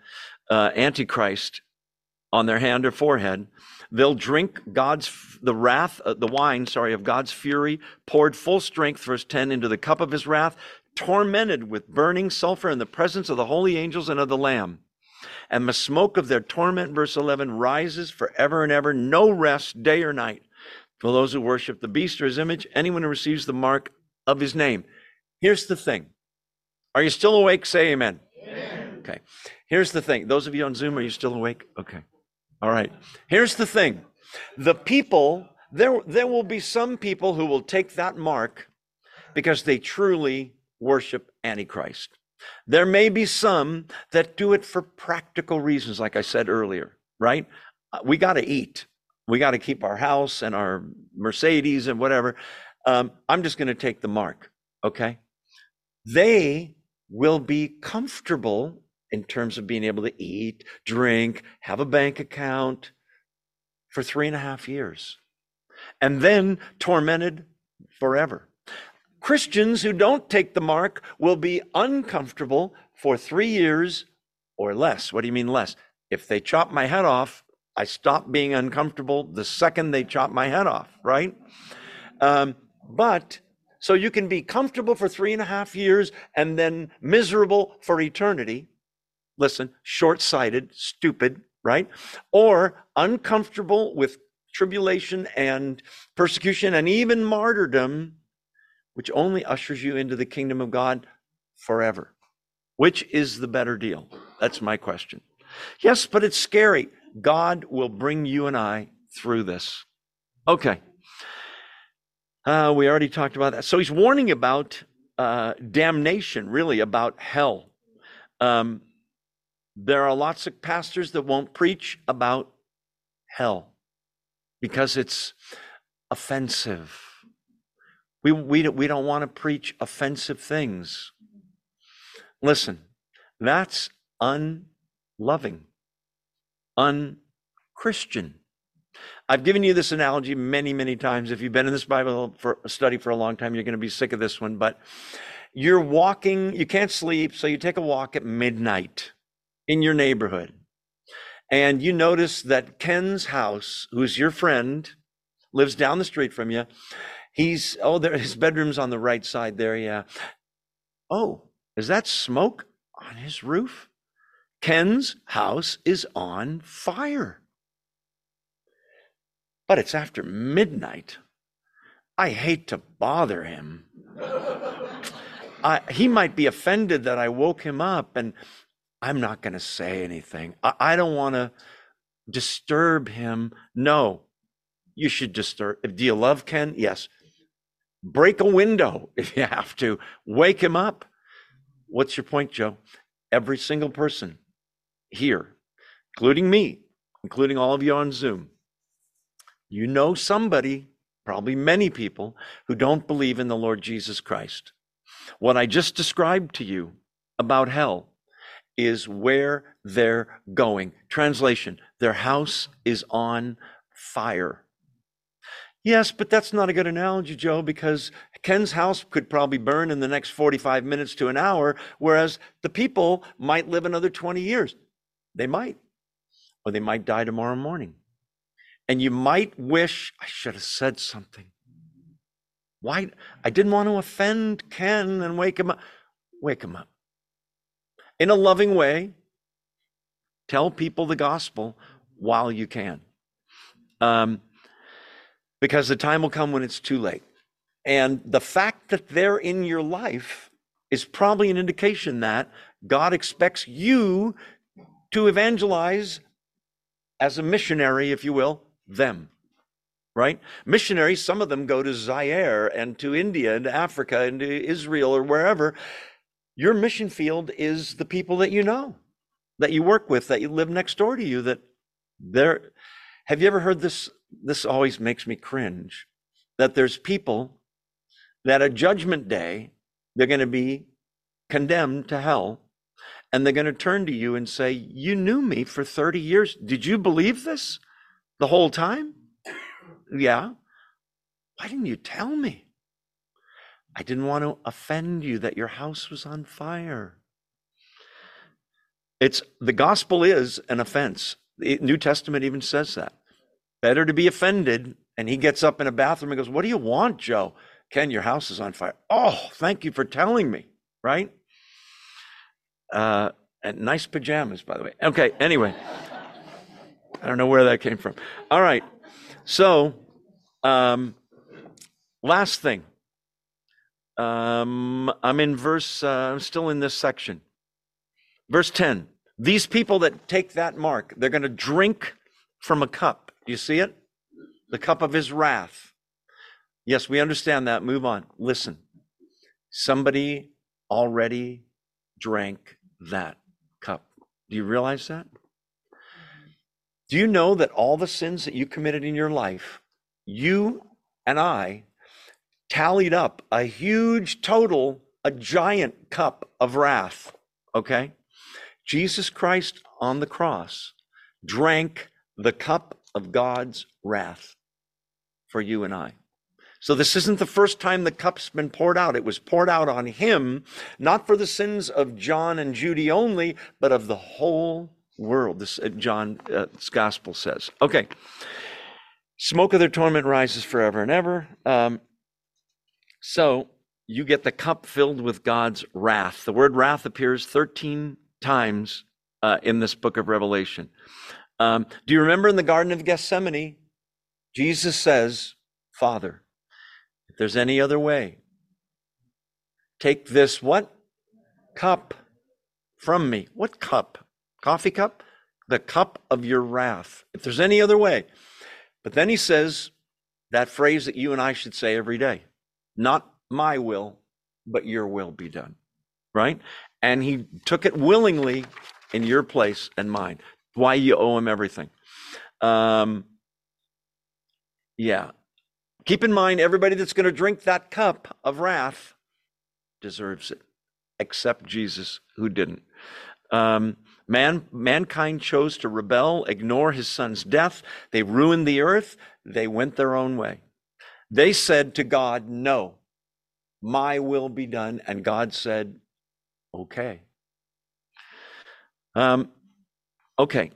uh, Antichrist on their hand or forehead. They'll drink God's, the wrath, uh, the wine, sorry, of God's fury, poured full strength, verse 10, into the cup of his wrath, tormented with burning sulfur in the presence of the holy angels and of the Lamb. And the smoke of their torment, verse 11, rises forever and ever, no rest, day or night, for those who worship the beast or his image, anyone who receives the mark of his name. Here's the thing. Are you still awake? Say amen. amen. Okay. Here's the thing. Those of you on Zoom, are you still awake? Okay. All right. Here's the thing. The people, there, there will be some people who will take that mark because they truly worship Antichrist. There may be some that do it for practical reasons, like I said earlier, right? Uh, we got to eat. We got to keep our house and our Mercedes and whatever. Um, I'm just going to take the mark, okay? They will be comfortable in terms of being able to eat, drink, have a bank account for three and a half years, and then tormented forever. Christians who don't take the mark will be uncomfortable for three years or less. What do you mean less? If they chop my head off, I stop being uncomfortable the second they chop my head off, right? Um, but so you can be comfortable for three and a half years and then miserable for eternity. Listen, short sighted, stupid, right? Or uncomfortable with tribulation and persecution and even martyrdom, which only ushers you into the kingdom of God forever. Which is the better deal? That's my question. Yes, but it's scary. God will bring you and I through this. Okay. Uh, we already talked about that. So he's warning about uh, damnation, really, about hell. Um, there are lots of pastors that won't preach about hell because it's offensive. We, we, we don't want to preach offensive things. Listen, that's unloving, unchristian. I've given you this analogy many, many times. If you've been in this Bible for study for a long time, you're going to be sick of this one. But you're walking, you can't sleep, so you take a walk at midnight in your neighborhood. And you notice that Ken's house, who's your friend, lives down the street from you. He's, oh, there, his bedroom's on the right side there, yeah. Oh, is that smoke on his roof? Ken's house is on fire but it's after midnight. I hate to bother him. I, he might be offended that I woke him up, and I'm not going to say anything. I, I don't want to disturb him. No, you should disturb. Do you love Ken? Yes. Break a window if you have to. Wake him up. What's your point, Joe? Every single person here, including me, including all of you on Zoom, you know somebody, probably many people, who don't believe in the Lord Jesus Christ. What I just described to you about hell is where they're going. Translation Their house is on fire. Yes, but that's not a good analogy, Joe, because Ken's house could probably burn in the next 45 minutes to an hour, whereas the people might live another 20 years. They might, or they might die tomorrow morning. And you might wish I should have said something. Why? I didn't want to offend Ken and wake him up. Wake him up. In a loving way, tell people the gospel while you can. Um, because the time will come when it's too late. And the fact that they're in your life is probably an indication that God expects you to evangelize as a missionary, if you will, them right? Missionaries, some of them go to Zaire and to India and to Africa and to Israel or wherever. Your mission field is the people that you know, that you work with, that you live next door to you, that they're. Have you ever heard this? This always makes me cringe. That there's people that at judgment day, they're going to be condemned to hell and they're going to turn to you and say, You knew me for 30 years. Did you believe this the whole time? Yeah. Why didn't you tell me? I didn't want to offend you that your house was on fire. It's the gospel is an offense. The New Testament even says that. Better to be offended. And he gets up in a bathroom and goes, What do you want, Joe? Ken, your house is on fire. Oh, thank you for telling me, right? Uh, and nice pajamas, by the way. Okay, anyway. I don't know where that came from. All right. So, um, last thing. Um, I'm in verse, uh, I'm still in this section. Verse 10. These people that take that mark, they're going to drink from a cup. Do you see it? The cup of his wrath. Yes, we understand that. Move on. Listen. Somebody already drank that cup. Do you realize that? Do you know that all the sins that you committed in your life, you and I tallied up a huge total, a giant cup of wrath? Okay? Jesus Christ on the cross drank the cup of God's wrath for you and I. So this isn't the first time the cup's been poured out. It was poured out on him, not for the sins of John and Judy only, but of the whole world. This uh, John's uh, gospel says. Okay. Smoke of their torment rises forever and ever. Um, so you get the cup filled with God's wrath. The word wrath appears 13 times uh, in this book of Revelation. Um, do you remember in the Garden of Gethsemane, Jesus says, Father, if there's any other way, take this what? Cup from me. What cup? Coffee cup, the cup of your wrath. If there's any other way. But then he says that phrase that you and I should say every day not my will, but your will be done. Right? And he took it willingly in your place and mine. Why you owe him everything. Um, yeah. Keep in mind, everybody that's going to drink that cup of wrath deserves it, except Jesus, who didn't. Um, Man, mankind chose to rebel, ignore his son's death. They ruined the earth. They went their own way. They said to God, No, my will be done. And God said, Okay. Um, okay.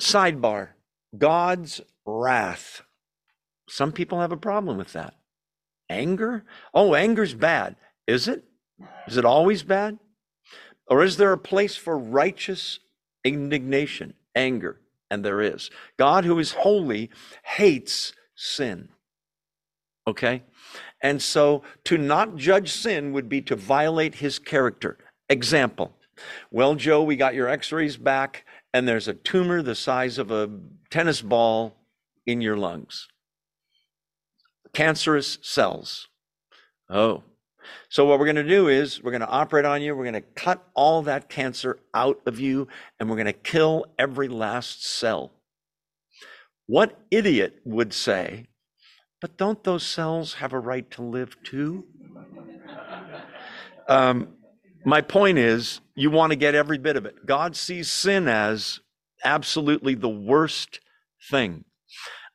Sidebar God's wrath. Some people have a problem with that. Anger? Oh, anger's bad. Is it? Is it always bad? Or is there a place for righteous indignation, anger? And there is. God, who is holy, hates sin. Okay? And so to not judge sin would be to violate his character. Example Well, Joe, we got your x rays back, and there's a tumor the size of a tennis ball in your lungs. Cancerous cells. Oh, so, what we're going to do is we're going to operate on you. We're going to cut all that cancer out of you and we're going to kill every last cell. What idiot would say, but don't those cells have a right to live too? Um, my point is, you want to get every bit of it. God sees sin as absolutely the worst thing.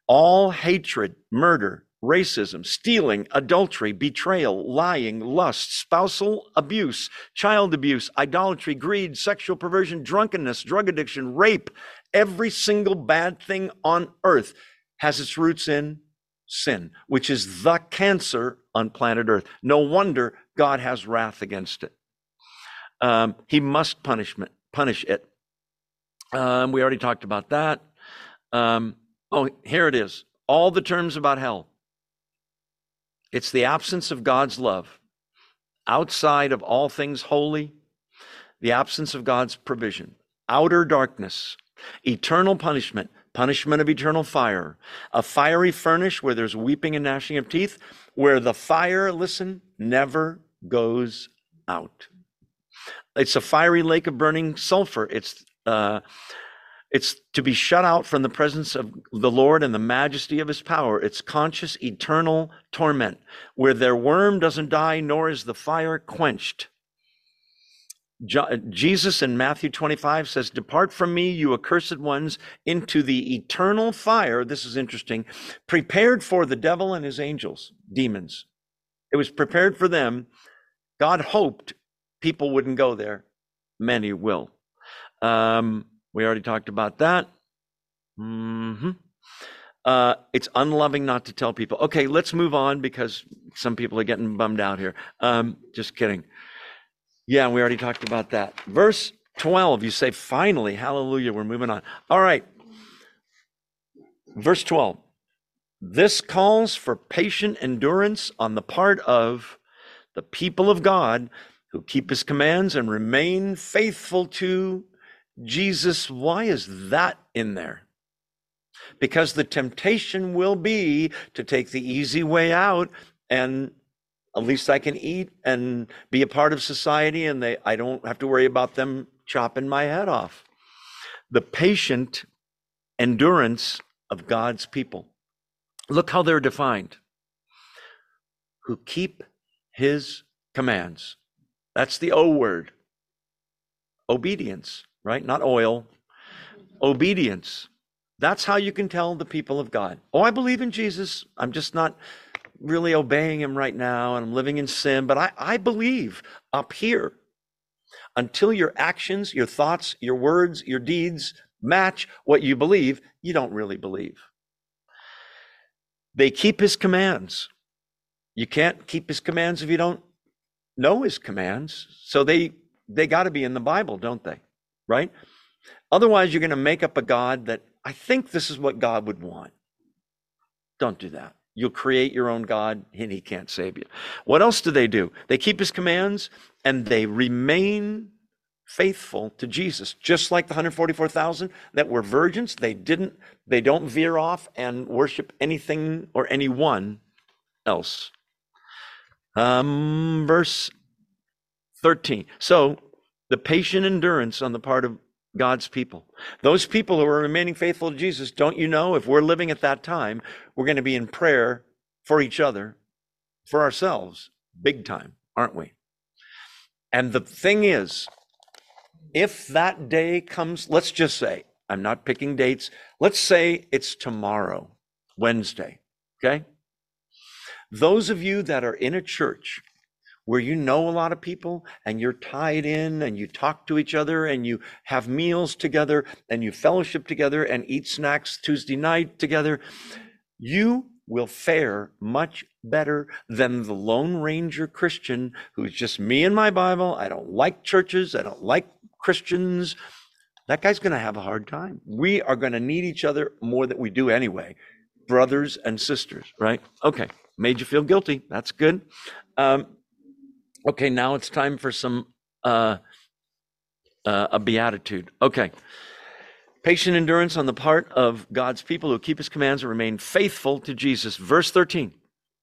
All hatred, murder, racism, stealing, adultery, betrayal, lying, lust, spousal abuse, child abuse, idolatry, greed, sexual perversion, drunkenness, drug addiction, rape. Every single bad thing on earth has its roots in sin, which is the cancer on planet earth. No wonder God has wrath against it. Um, he must punishment, punish it. Um, we already talked about that. Um, oh, here it is. All the terms about hell. It's the absence of God's love outside of all things holy, the absence of God's provision, outer darkness, eternal punishment, punishment of eternal fire, a fiery furnace where there's weeping and gnashing of teeth, where the fire, listen, never goes out. It's a fiery lake of burning sulfur. It's uh, it's to be shut out from the presence of the Lord and the majesty of his power. It's conscious, eternal torment where their worm doesn't die, nor is the fire quenched. Jesus in Matthew 25 says, Depart from me, you accursed ones, into the eternal fire. This is interesting. Prepared for the devil and his angels, demons. It was prepared for them. God hoped people wouldn't go there. Many will. Um, we already talked about that. Mm-hmm. Uh, it's unloving not to tell people. Okay, let's move on because some people are getting bummed out here. Um, just kidding. Yeah, we already talked about that. Verse 12, you say, finally, hallelujah, we're moving on. All right. Verse 12. This calls for patient endurance on the part of the people of God who keep his commands and remain faithful to Jesus, why is that in there? Because the temptation will be to take the easy way out and at least I can eat and be a part of society and they I don't have to worry about them chopping my head off. The patient endurance of God's people. Look how they're defined. Who keep his commands. That's the O word. Obedience right? Not oil. Obedience. That's how you can tell the people of God. Oh, I believe in Jesus. I'm just not really obeying him right now and I'm living in sin, but I, I believe up here until your actions, your thoughts, your words, your deeds match what you believe, you don't really believe. They keep his commands. You can't keep his commands if you don't know his commands. So they they got to be in the Bible, don't they? Right? Otherwise, you're going to make up a God that I think this is what God would want. Don't do that. You'll create your own God and he can't save you. What else do they do? They keep his commands and they remain faithful to Jesus. Just like the 144,000 that were virgins, they didn't they don't veer off and worship anything or anyone else. Um verse 13. So the patient endurance on the part of God's people. Those people who are remaining faithful to Jesus, don't you know, if we're living at that time, we're going to be in prayer for each other, for ourselves, big time, aren't we? And the thing is, if that day comes, let's just say, I'm not picking dates, let's say it's tomorrow, Wednesday, okay? Those of you that are in a church where you know a lot of people and you're tied in and you talk to each other and you have meals together and you fellowship together and eat snacks Tuesday night together, you will fare much better than the Lone Ranger Christian who's just me and my Bible. I don't like churches. I don't like Christians. That guy's going to have a hard time. We are going to need each other more than we do anyway. Brothers and sisters, right? Okay. Made you feel guilty. That's good. Um, Okay, now it's time for some uh, uh, a beatitude. Okay. Patient endurance on the part of God's people who keep his commands and remain faithful to Jesus. Verse 13.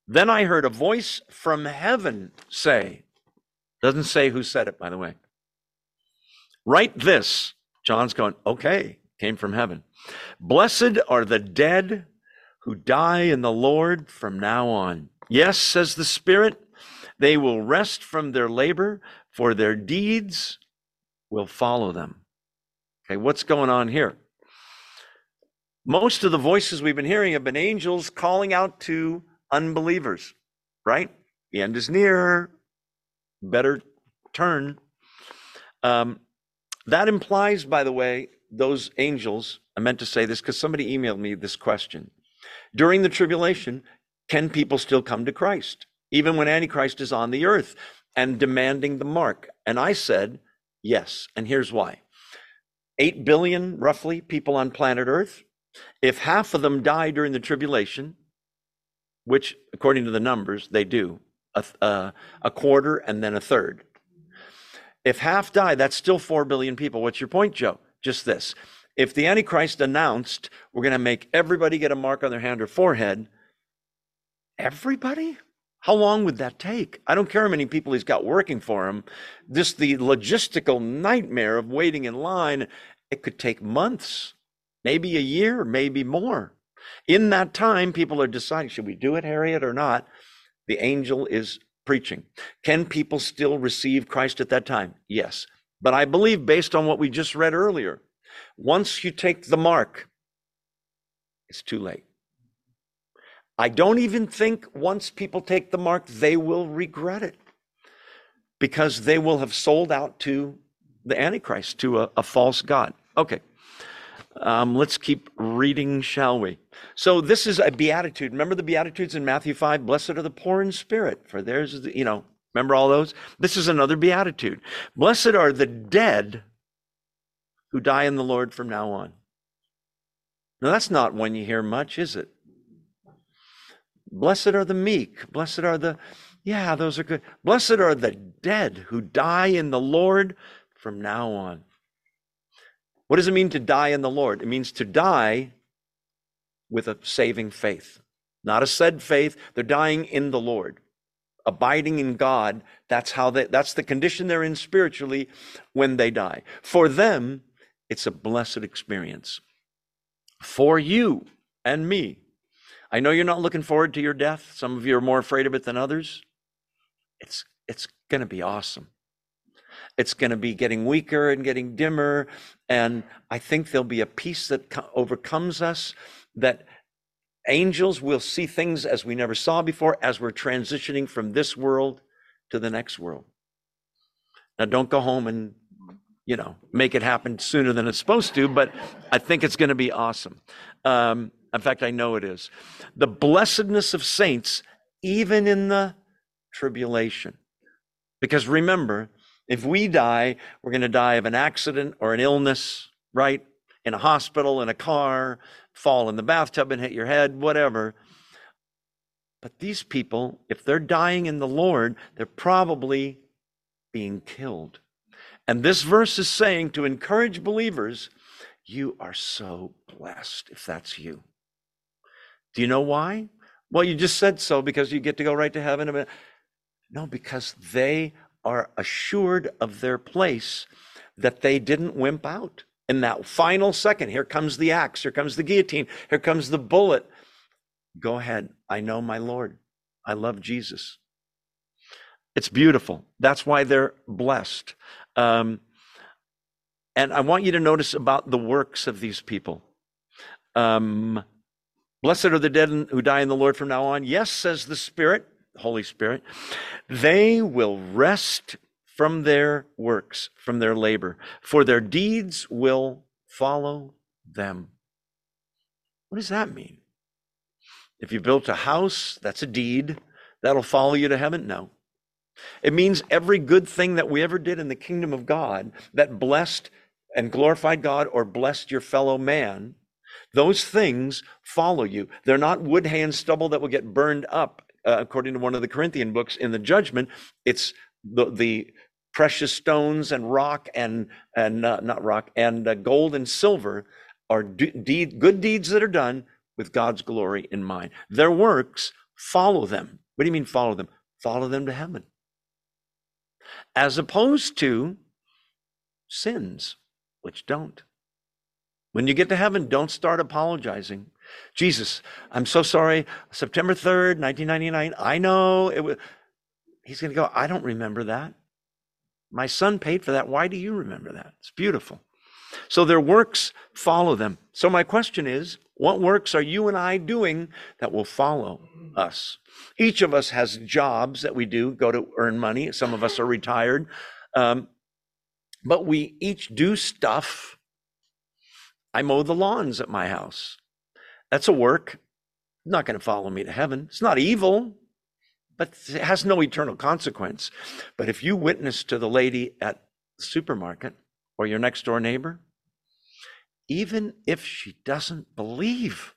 Then I heard a voice from heaven say, doesn't say who said it, by the way. Write this. John's going, okay, came from heaven. Blessed are the dead who die in the Lord from now on. Yes, says the Spirit, they will rest from their labor, for their deeds will follow them. Okay, what's going on here? Most of the voices we've been hearing have been angels calling out to unbelievers, right? The end is near. Better turn. Um, that implies, by the way, those angels. I meant to say this because somebody emailed me this question. During the tribulation, can people still come to Christ, even when Antichrist is on the earth and demanding the mark? And I said, yes. And here's why 8 billion, roughly, people on planet Earth. If half of them die during the tribulation, which, according to the numbers, they do, a, uh, a quarter and then a third. If half die, that's still 4 billion people. What's your point, Joe? Just this. If the Antichrist announced, we're going to make everybody get a mark on their hand or forehead, everybody? How long would that take? I don't care how many people he's got working for him. Just the logistical nightmare of waiting in line, it could take months, maybe a year, maybe more. In that time, people are deciding should we do it, Harriet, or not? The angel is preaching. Can people still receive Christ at that time? Yes. But I believe, based on what we just read earlier, once you take the mark, it's too late. I don't even think once people take the mark, they will regret it because they will have sold out to the Antichrist, to a, a false God. Okay. Um, let's keep reading, shall we? So this is a beatitude. Remember the beatitudes in Matthew 5? Blessed are the poor in spirit, for there's, the, you know, remember all those? This is another beatitude. Blessed are the dead who die in the Lord from now on. Now that's not one you hear much, is it? Blessed are the meek. Blessed are the, yeah, those are good. Blessed are the dead who die in the Lord from now on. What does it mean to die in the Lord? It means to die with a saving faith, not a said faith. They're dying in the Lord, abiding in God. That's how they, that's the condition they're in spiritually when they die. For them, it's a blessed experience. For you and me, I know you're not looking forward to your death. Some of you are more afraid of it than others. It's it's going to be awesome. It's going to be getting weaker and getting dimmer. And I think there'll be a peace that overcomes us, that angels will see things as we never saw before as we're transitioning from this world to the next world. Now, don't go home and, you know, make it happen sooner than it's supposed to, but I think it's going to be awesome. Um, in fact, I know it is. The blessedness of saints, even in the tribulation. Because remember, if we die, we're going to die of an accident or an illness, right? In a hospital, in a car, fall in the bathtub and hit your head, whatever. But these people, if they're dying in the Lord, they're probably being killed. And this verse is saying to encourage believers, you are so blessed if that's you. Do you know why? Well, you just said so because you get to go right to heaven. No, because they are assured of their place, that they didn't wimp out. In that final second, here comes the axe, here comes the guillotine, here comes the bullet. Go ahead. I know my Lord. I love Jesus. It's beautiful. That's why they're blessed. Um, and I want you to notice about the works of these people. Um, Blessed are the dead who die in the Lord from now on. Yes, says the Spirit, Holy Spirit, they will rest from their works, from their labor, for their deeds will follow them. What does that mean? If you built a house, that's a deed. That'll follow you to heaven? No. It means every good thing that we ever did in the kingdom of God that blessed and glorified God or blessed your fellow man those things follow you. They're not wood, hay, and stubble that will get burned up, uh, according to one of the Corinthian books in the judgment. It's the, the precious stones and rock and, and uh, not rock, and uh, gold and silver are deed, good deeds that are done with God's glory in mind. Their works follow them. What do you mean follow them? Follow them to heaven. As opposed to sins, which don't. When you get to heaven, don't start apologizing. Jesus, I'm so sorry. September 3rd, 1999. I know it was. He's going to go, I don't remember that. My son paid for that. Why do you remember that? It's beautiful. So their works follow them. So my question is What works are you and I doing that will follow us? Each of us has jobs that we do, go to earn money. Some of us are retired. Um, but we each do stuff. I mow the lawns at my house. That's a work. Not going to follow me to heaven. It's not evil, but it has no eternal consequence. But if you witness to the lady at the supermarket or your next door neighbor, even if she doesn't believe,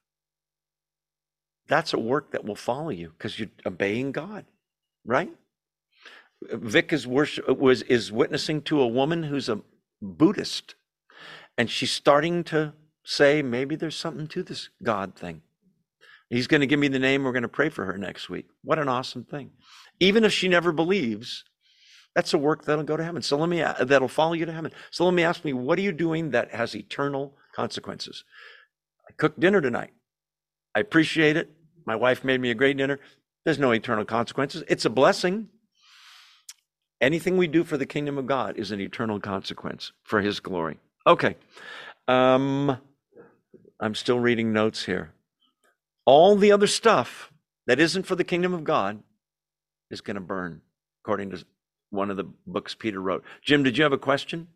that's a work that will follow you because you're obeying God, right? Vic is worship, was is witnessing to a woman who's a Buddhist, and she's starting to say maybe there's something to this God thing. He's going to give me the name. We're going to pray for her next week. What an awesome thing! Even if she never believes, that's a work that'll go to heaven. So let me that'll follow you to heaven. So let me ask me, what are you doing that has eternal consequences? I cooked dinner tonight. I appreciate it. My wife made me a great dinner. There's no eternal consequences. It's a blessing. Anything we do for the kingdom of God is an eternal consequence for his glory. Okay. Um, I'm still reading notes here. All the other stuff that isn't for the kingdom of God is going to burn, according to one of the books Peter wrote. Jim, did you have a question?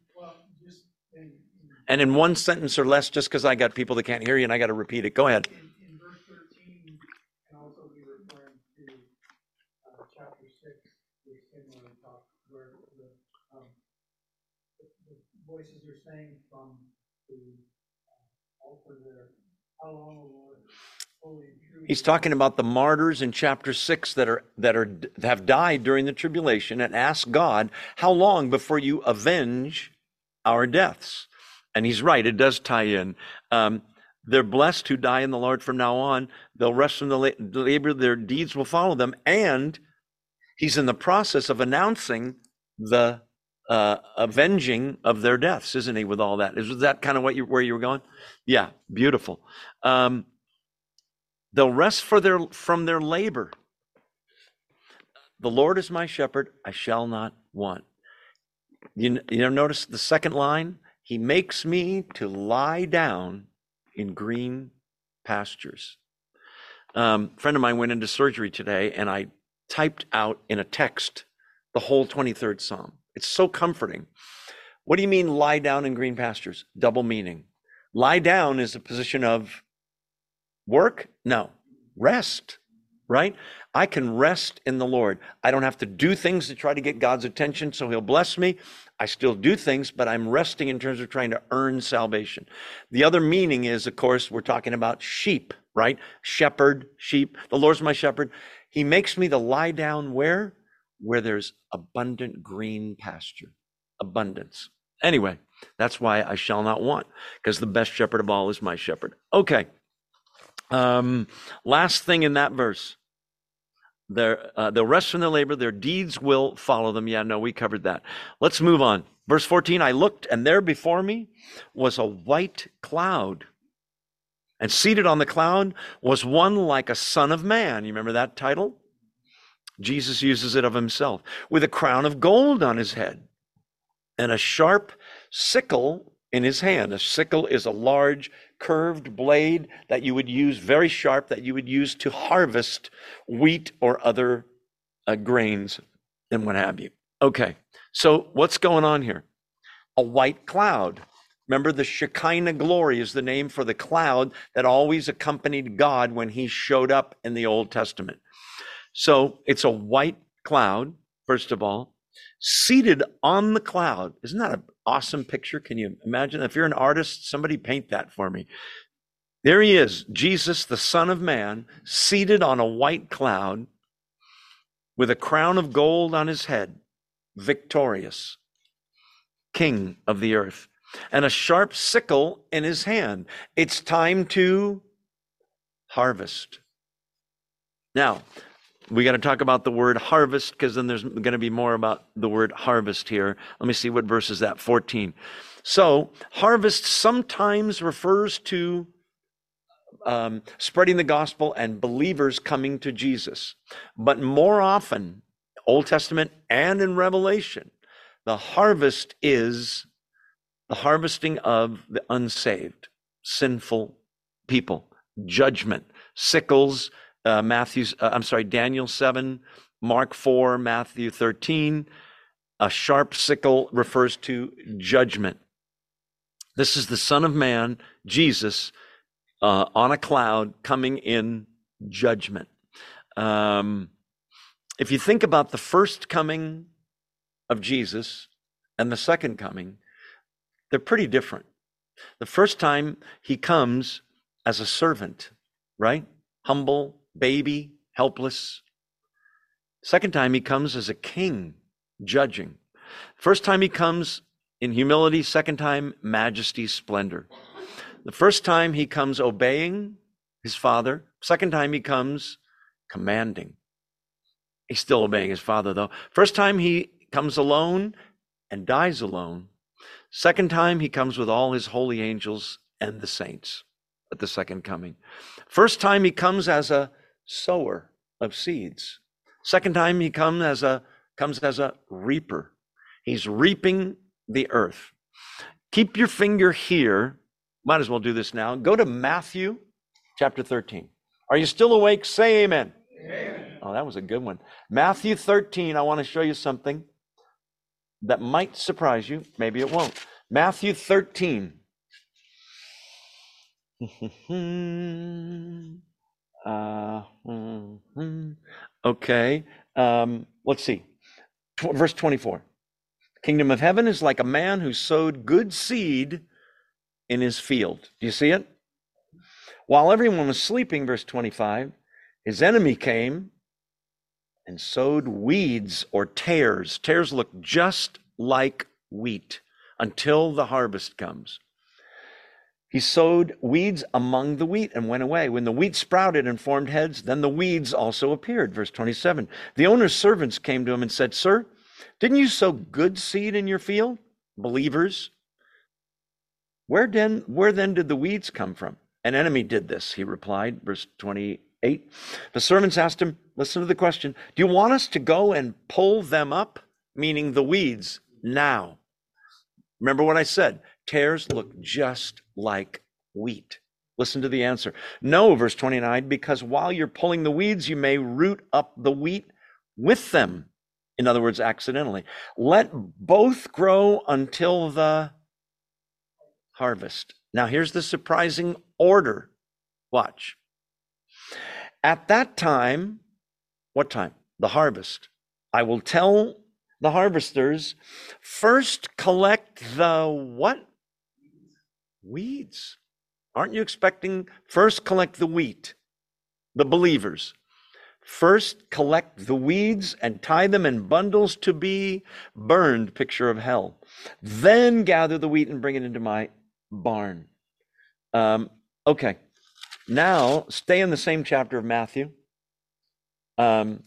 And in one sentence or less, just because I got people that can't hear you and I got to repeat it. Go ahead. In, in verse 13, can also be referring to chapter 6, the similar talk, where the, the, the, voices are saying He's talking about the martyrs in chapter 6 that are that are have died during the tribulation and ask God, "How long before you avenge our deaths?" And he's right, it does tie in. Um, they're blessed who die in the Lord from now on. They'll rest from the labor, their deeds will follow them. And he's in the process of announcing the uh, avenging of their deaths, isn't he? With all that, is that kind of what you where you were going? Yeah, beautiful. Um, They'll rest for their, from their labor. The Lord is my shepherd, I shall not want. You, you notice the second line? He makes me to lie down in green pastures. Um, friend of mine went into surgery today, and I typed out in a text the whole 23rd Psalm. It's so comforting. What do you mean, lie down in green pastures? Double meaning. Lie down is a position of Work? No. Rest, right? I can rest in the Lord. I don't have to do things to try to get God's attention so he'll bless me. I still do things, but I'm resting in terms of trying to earn salvation. The other meaning is, of course, we're talking about sheep, right? Shepherd, sheep. The Lord's my shepherd. He makes me to lie down where? Where there's abundant green pasture, abundance. Anyway, that's why I shall not want, because the best shepherd of all is my shepherd. Okay. Um, last thing in that verse. Their, uh, they'll rest from their labor, their deeds will follow them. Yeah, no, we covered that. Let's move on. Verse 14 I looked, and there before me was a white cloud. And seated on the cloud was one like a son of man. You remember that title? Jesus uses it of himself, with a crown of gold on his head and a sharp sickle in his hand. A sickle is a large curved blade that you would use, very sharp, that you would use to harvest wheat or other uh, grains and what have you. Okay, so what's going on here? A white cloud. Remember, the Shekinah glory is the name for the cloud that always accompanied God when he showed up in the Old Testament. So it's a white cloud, first of all, seated on the cloud. Isn't that an awesome picture? Can you imagine? If you're an artist, somebody paint that for me. There he is, Jesus, the Son of Man, seated on a white cloud with a crown of gold on his head, victorious, King of the earth, and a sharp sickle in his hand. It's time to harvest. Now, we got to talk about the word harvest because then there's going to be more about the word harvest here. Let me see what verse is that 14. So, harvest sometimes refers to um, spreading the gospel and believers coming to Jesus. But more often, Old Testament and in Revelation, the harvest is the harvesting of the unsaved, sinful people. judgment. Sickles, uh, Matthew, uh, I'm sorry, Daniel 7, Mark 4, Matthew 13. A sharp sickle refers to judgment. This is the Son of Man, Jesus, uh, on a cloud coming in judgment. Um, if you think about the first coming of Jesus and the second coming, they're pretty different. The first time he comes as a servant, right? Humble, baby, helpless. Second time he comes as a king, judging. First time he comes in humility, second time, majesty, splendor. The first time he comes obeying his father, second time he comes commanding. He's still obeying his father, though. First time he comes alone and dies alone. Second time he comes with all his holy angels and the saints at the second coming. First time he comes as a sower of seeds. Second time he comes as a comes as a reaper. He's reaping the earth. Keep your finger here. Might as well do this now. Go to Matthew chapter 13. Are you still awake? Say amen. amen. Oh, that was a good one. Matthew 13, I want to show you something that might surprise you. Maybe it won't. Matthew 13. uh, okay. Um, let's see. Tw- verse 24. Kingdom of heaven is like a man who sowed good seed in his field. Do you see it? While everyone was sleeping, verse 25, his enemy came and sowed weeds or tares. Tares look just like wheat until the harvest comes. He sowed weeds among the wheat and went away. When the wheat sprouted and formed heads, then the weeds also appeared. Verse 27. The owner's servants came to him and said, Sir, didn't you sow good seed in your field? Believers. Where then, where then did the weeds come from? An enemy did this, he replied. Verse 28. The servants asked him, Listen to the question Do you want us to go and pull them up? Meaning the weeds now. Remember what I said tares look just like wheat. Listen to the answer. No, verse 29, because while you're pulling the weeds, you may root up the wheat with them. In other words, accidentally. Let both grow until the harvest. Now, here's the surprising order. Watch. At that time, what time? The harvest. I will tell the harvesters first collect the what? Weeds. Aren't you expecting first collect the wheat, the believers? First collect the weeds and tie them in bundles to be burned, picture of hell. Then gather the wheat and bring it into my barn. Um, okay, now stay in the same chapter of Matthew. Um,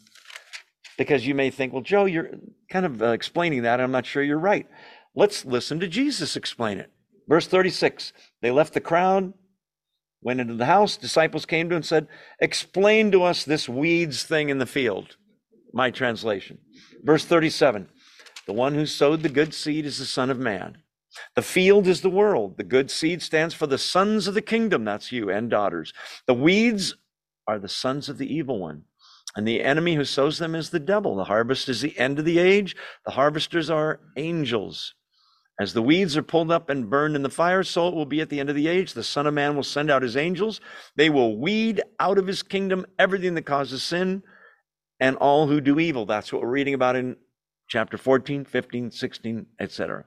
because you may think, well, Joe, you're kind of uh, explaining that. I'm not sure you're right. Let's listen to Jesus explain it. Verse 36 They left the crowd, went into the house. Disciples came to him and said, Explain to us this weeds thing in the field. My translation. Verse 37 The one who sowed the good seed is the Son of Man. The field is the world. The good seed stands for the sons of the kingdom. That's you and daughters. The weeds are the sons of the evil one. And the enemy who sows them is the devil. The harvest is the end of the age. The harvesters are angels. As the weeds are pulled up and burned in the fire, so it will be at the end of the age. The Son of Man will send out his angels. They will weed out of his kingdom everything that causes sin and all who do evil. That's what we're reading about in chapter 14, 15, 16, etc.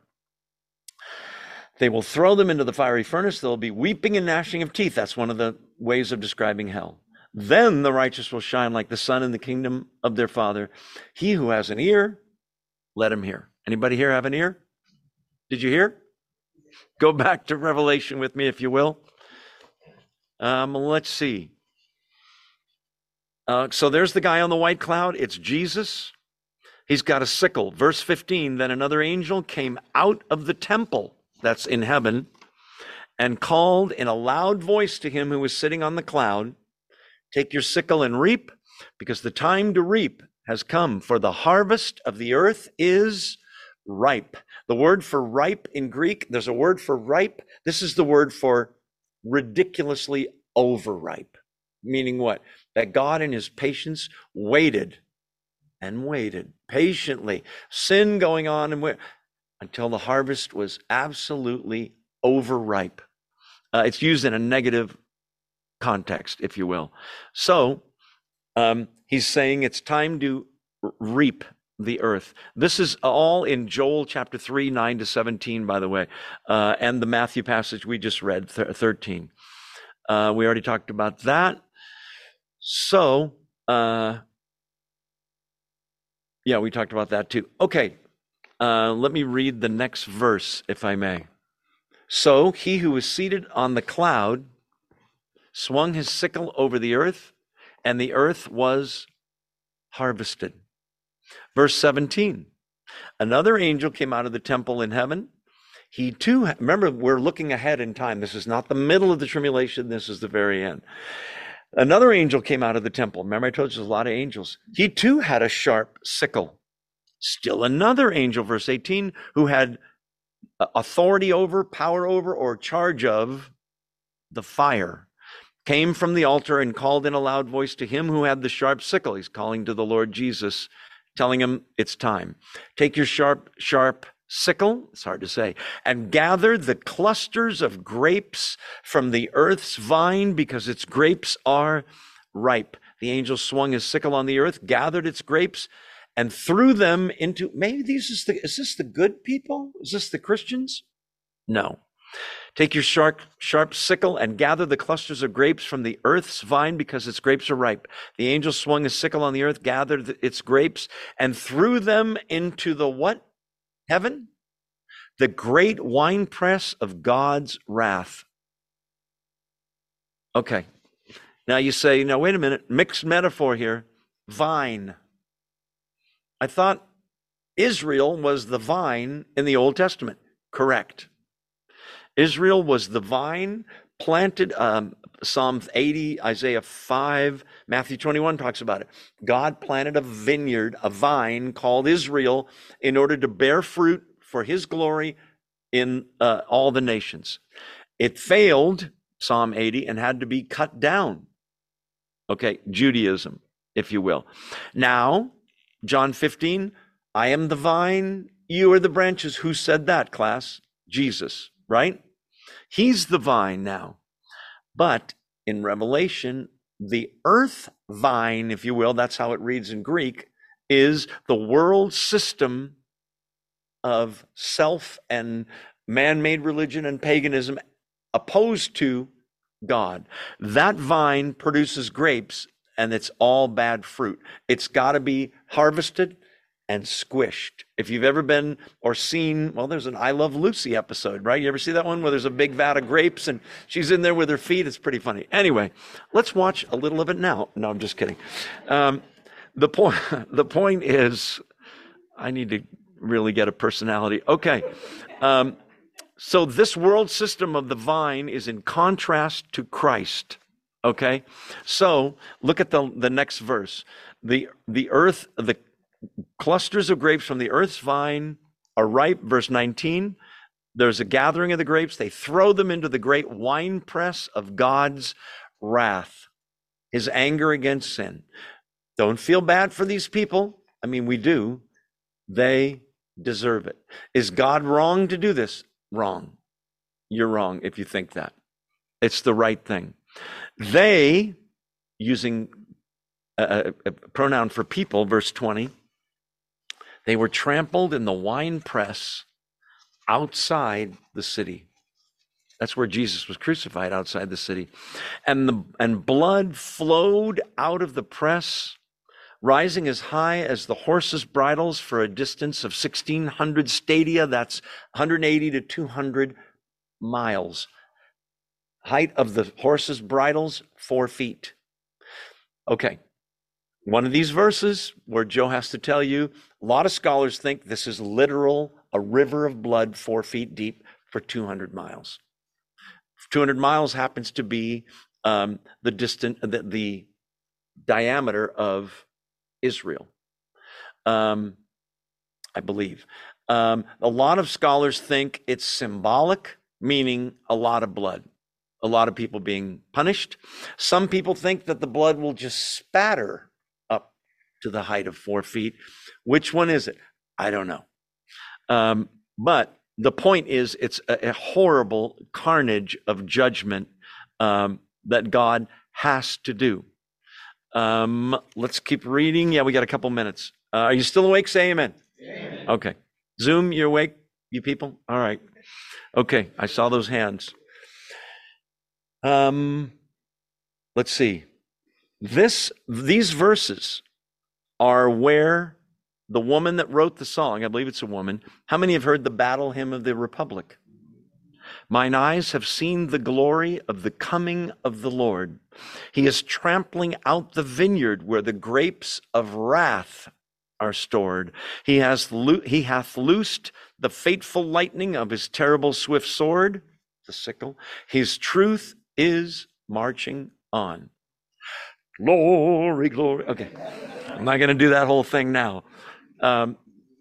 They will throw them into the fiery furnace. There'll be weeping and gnashing of teeth. That's one of the ways of describing hell. Then the righteous will shine like the sun in the kingdom of their Father. He who has an ear, let him hear. Anybody here have an ear? Did you hear? Go back to Revelation with me, if you will. Um, let's see. Uh, so there's the guy on the white cloud. It's Jesus. He's got a sickle. Verse 15 Then another angel came out of the temple that's in heaven and called in a loud voice to him who was sitting on the cloud Take your sickle and reap, because the time to reap has come, for the harvest of the earth is ripe. The word for ripe in Greek, there's a word for ripe. This is the word for ridiculously overripe. Meaning what? That God in his patience waited and waited patiently, sin going on and wait, until the harvest was absolutely overripe. Uh, it's used in a negative context, if you will. So um, he's saying it's time to reap the earth. This is all in Joel chapter 3, 9 to 17, by the way, uh, and the Matthew passage we just read, th- 13. Uh, we already talked about that. So, uh, yeah, we talked about that too. Okay, uh, let me read the next verse, if I may. So he who was seated on the cloud swung his sickle over the earth, and the earth was harvested. Verse 17 Another angel came out of the temple in heaven. He too, remember, we're looking ahead in time. This is not the middle of the tribulation, this is the very end. Another angel came out of the temple. Remember, I told you there's a lot of angels. He too had a sharp sickle. Still another angel, verse 18, who had authority over, power over, or charge of the fire, came from the altar and called in a loud voice to him who had the sharp sickle. He's calling to the Lord Jesus telling him it's time. Take your sharp, sharp sickle, it's hard to say, and gather the clusters of grapes from the earth's vine because its grapes are ripe. The angel swung his sickle on the earth, gathered its grapes, and threw them into maybe these is the is this the good people? Is this the Christians? No. Take your sharp, sharp sickle and gather the clusters of grapes from the earth's vine because its grapes are ripe. The angel swung his sickle on the earth, gathered its grapes, and threw them into the what? Heaven? The great winepress of God's wrath. Okay. Now you say, now wait a minute, mixed metaphor here. Vine. I thought Israel was the vine in the Old Testament. Correct. Israel was the vine planted. Um, Psalm 80, Isaiah 5, Matthew 21 talks about it. God planted a vineyard, a vine called Israel in order to bear fruit for his glory in uh, all the nations. It failed, Psalm 80, and had to be cut down. Okay, Judaism, if you will. Now, John 15, I am the vine, you are the branches. Who said that, class? Jesus, right? He's the vine now. But in Revelation, the earth vine, if you will, that's how it reads in Greek, is the world system of self and man made religion and paganism opposed to God. That vine produces grapes and it's all bad fruit. It's got to be harvested and squished. If you've ever been or seen, well, there's an I Love Lucy episode, right? You ever see that one where there's a big vat of grapes and she's in there with her feet? It's pretty funny. Anyway, let's watch a little of it now. No, I'm just kidding. Um, the point, the point is, I need to really get a personality. Okay. Um, so this world system of the vine is in contrast to Christ. Okay. So look at the, the next verse. The, the earth, the clusters of grapes from the earth's vine are ripe. Verse 19. There's a gathering of the grapes. They throw them into the great winepress of God's wrath, his anger against sin. Don't feel bad for these people. I mean, we do. They deserve it. Is God wrong to do this? Wrong. You're wrong if you think that. It's the right thing. They, using a, a, pronoun for people, verse 20, they were trampled in the wine press outside the city. That's where Jesus was crucified outside the city. And the and blood flowed out of the press, rising as high as the horses' bridles for a distance of 1600 stadia, that's 180 to 200 miles. Height of the horses' bridles, 4 feet. Okay. One of these verses where Joe has to tell you, a lot of scholars think this is literal, a river of blood four feet deep for 200 miles. 200 miles happens to be um, the distant, the, the, diameter of Israel, um, I believe. Um, a lot of scholars think it's symbolic, meaning a lot of blood. a lot of people being punished. Some people think that the blood will just spatter to the height of four feet. Which one is it? I don't know. Um, but the point is, it's a, a horrible carnage of judgment um, that God has to do. Um, let's keep reading. Yeah, we got a couple minutes. Uh, are you still awake? Say amen. amen. Okay. Zoom, you're awake, you people? All right. Okay, I saw those hands. Um, let's see. This these verses are where the woman that wrote the song, I believe it's a woman. How many have heard the battle hymn of the Republic? Mine eyes have seen the glory of the coming of the Lord. He is trampling out the vineyard where the grapes of wrath are stored. He has lo- he hath loosed the fateful lightning of his terrible swift sword, the sickle. His truth is marching on. Glory, glory. Okay, I'm not going to do that whole thing now. Um,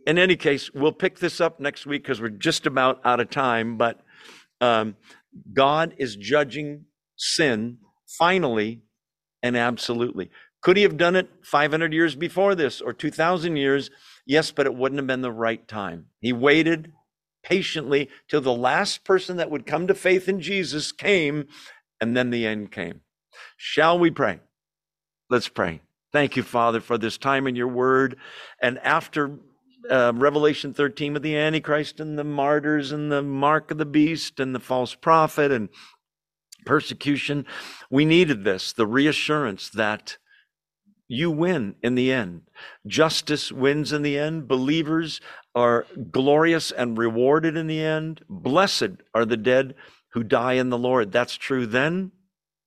in any case, we'll pick this up next week because we're just about out of time. But um, God is judging sin finally and absolutely. Could he have done it 500 years before this or 2,000 years? Yes, but it wouldn't have been the right time. He waited patiently till the last person that would come to faith in Jesus came, and then the end came. Shall we pray? Let's pray. Thank you, Father, for this time in your word. And after uh, Revelation 13 with the Antichrist and the martyrs and the mark of the beast and the false prophet and persecution, we needed this the reassurance that you win in the end. Justice wins in the end. Believers are glorious and rewarded in the end. Blessed are the dead who die in the Lord. That's true then,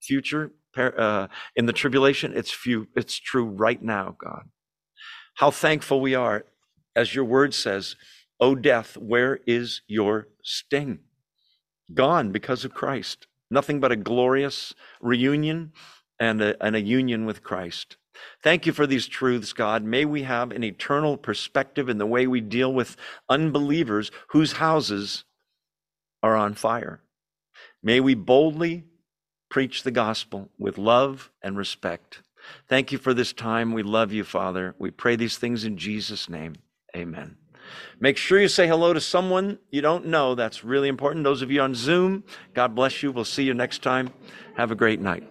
future, uh, in the tribulation. It's few, it's true right now, God. How thankful we are as your word says, O death, where is your sting? Gone because of Christ. Nothing but a glorious reunion and a, and a union with Christ. Thank you for these truths, God. May we have an eternal perspective in the way we deal with unbelievers whose houses are on fire. May we boldly preach the gospel with love and respect. Thank you for this time. We love you, Father. We pray these things in Jesus' name. Amen. Make sure you say hello to someone you don't know. That's really important. Those of you on Zoom, God bless you. We'll see you next time. Have a great night.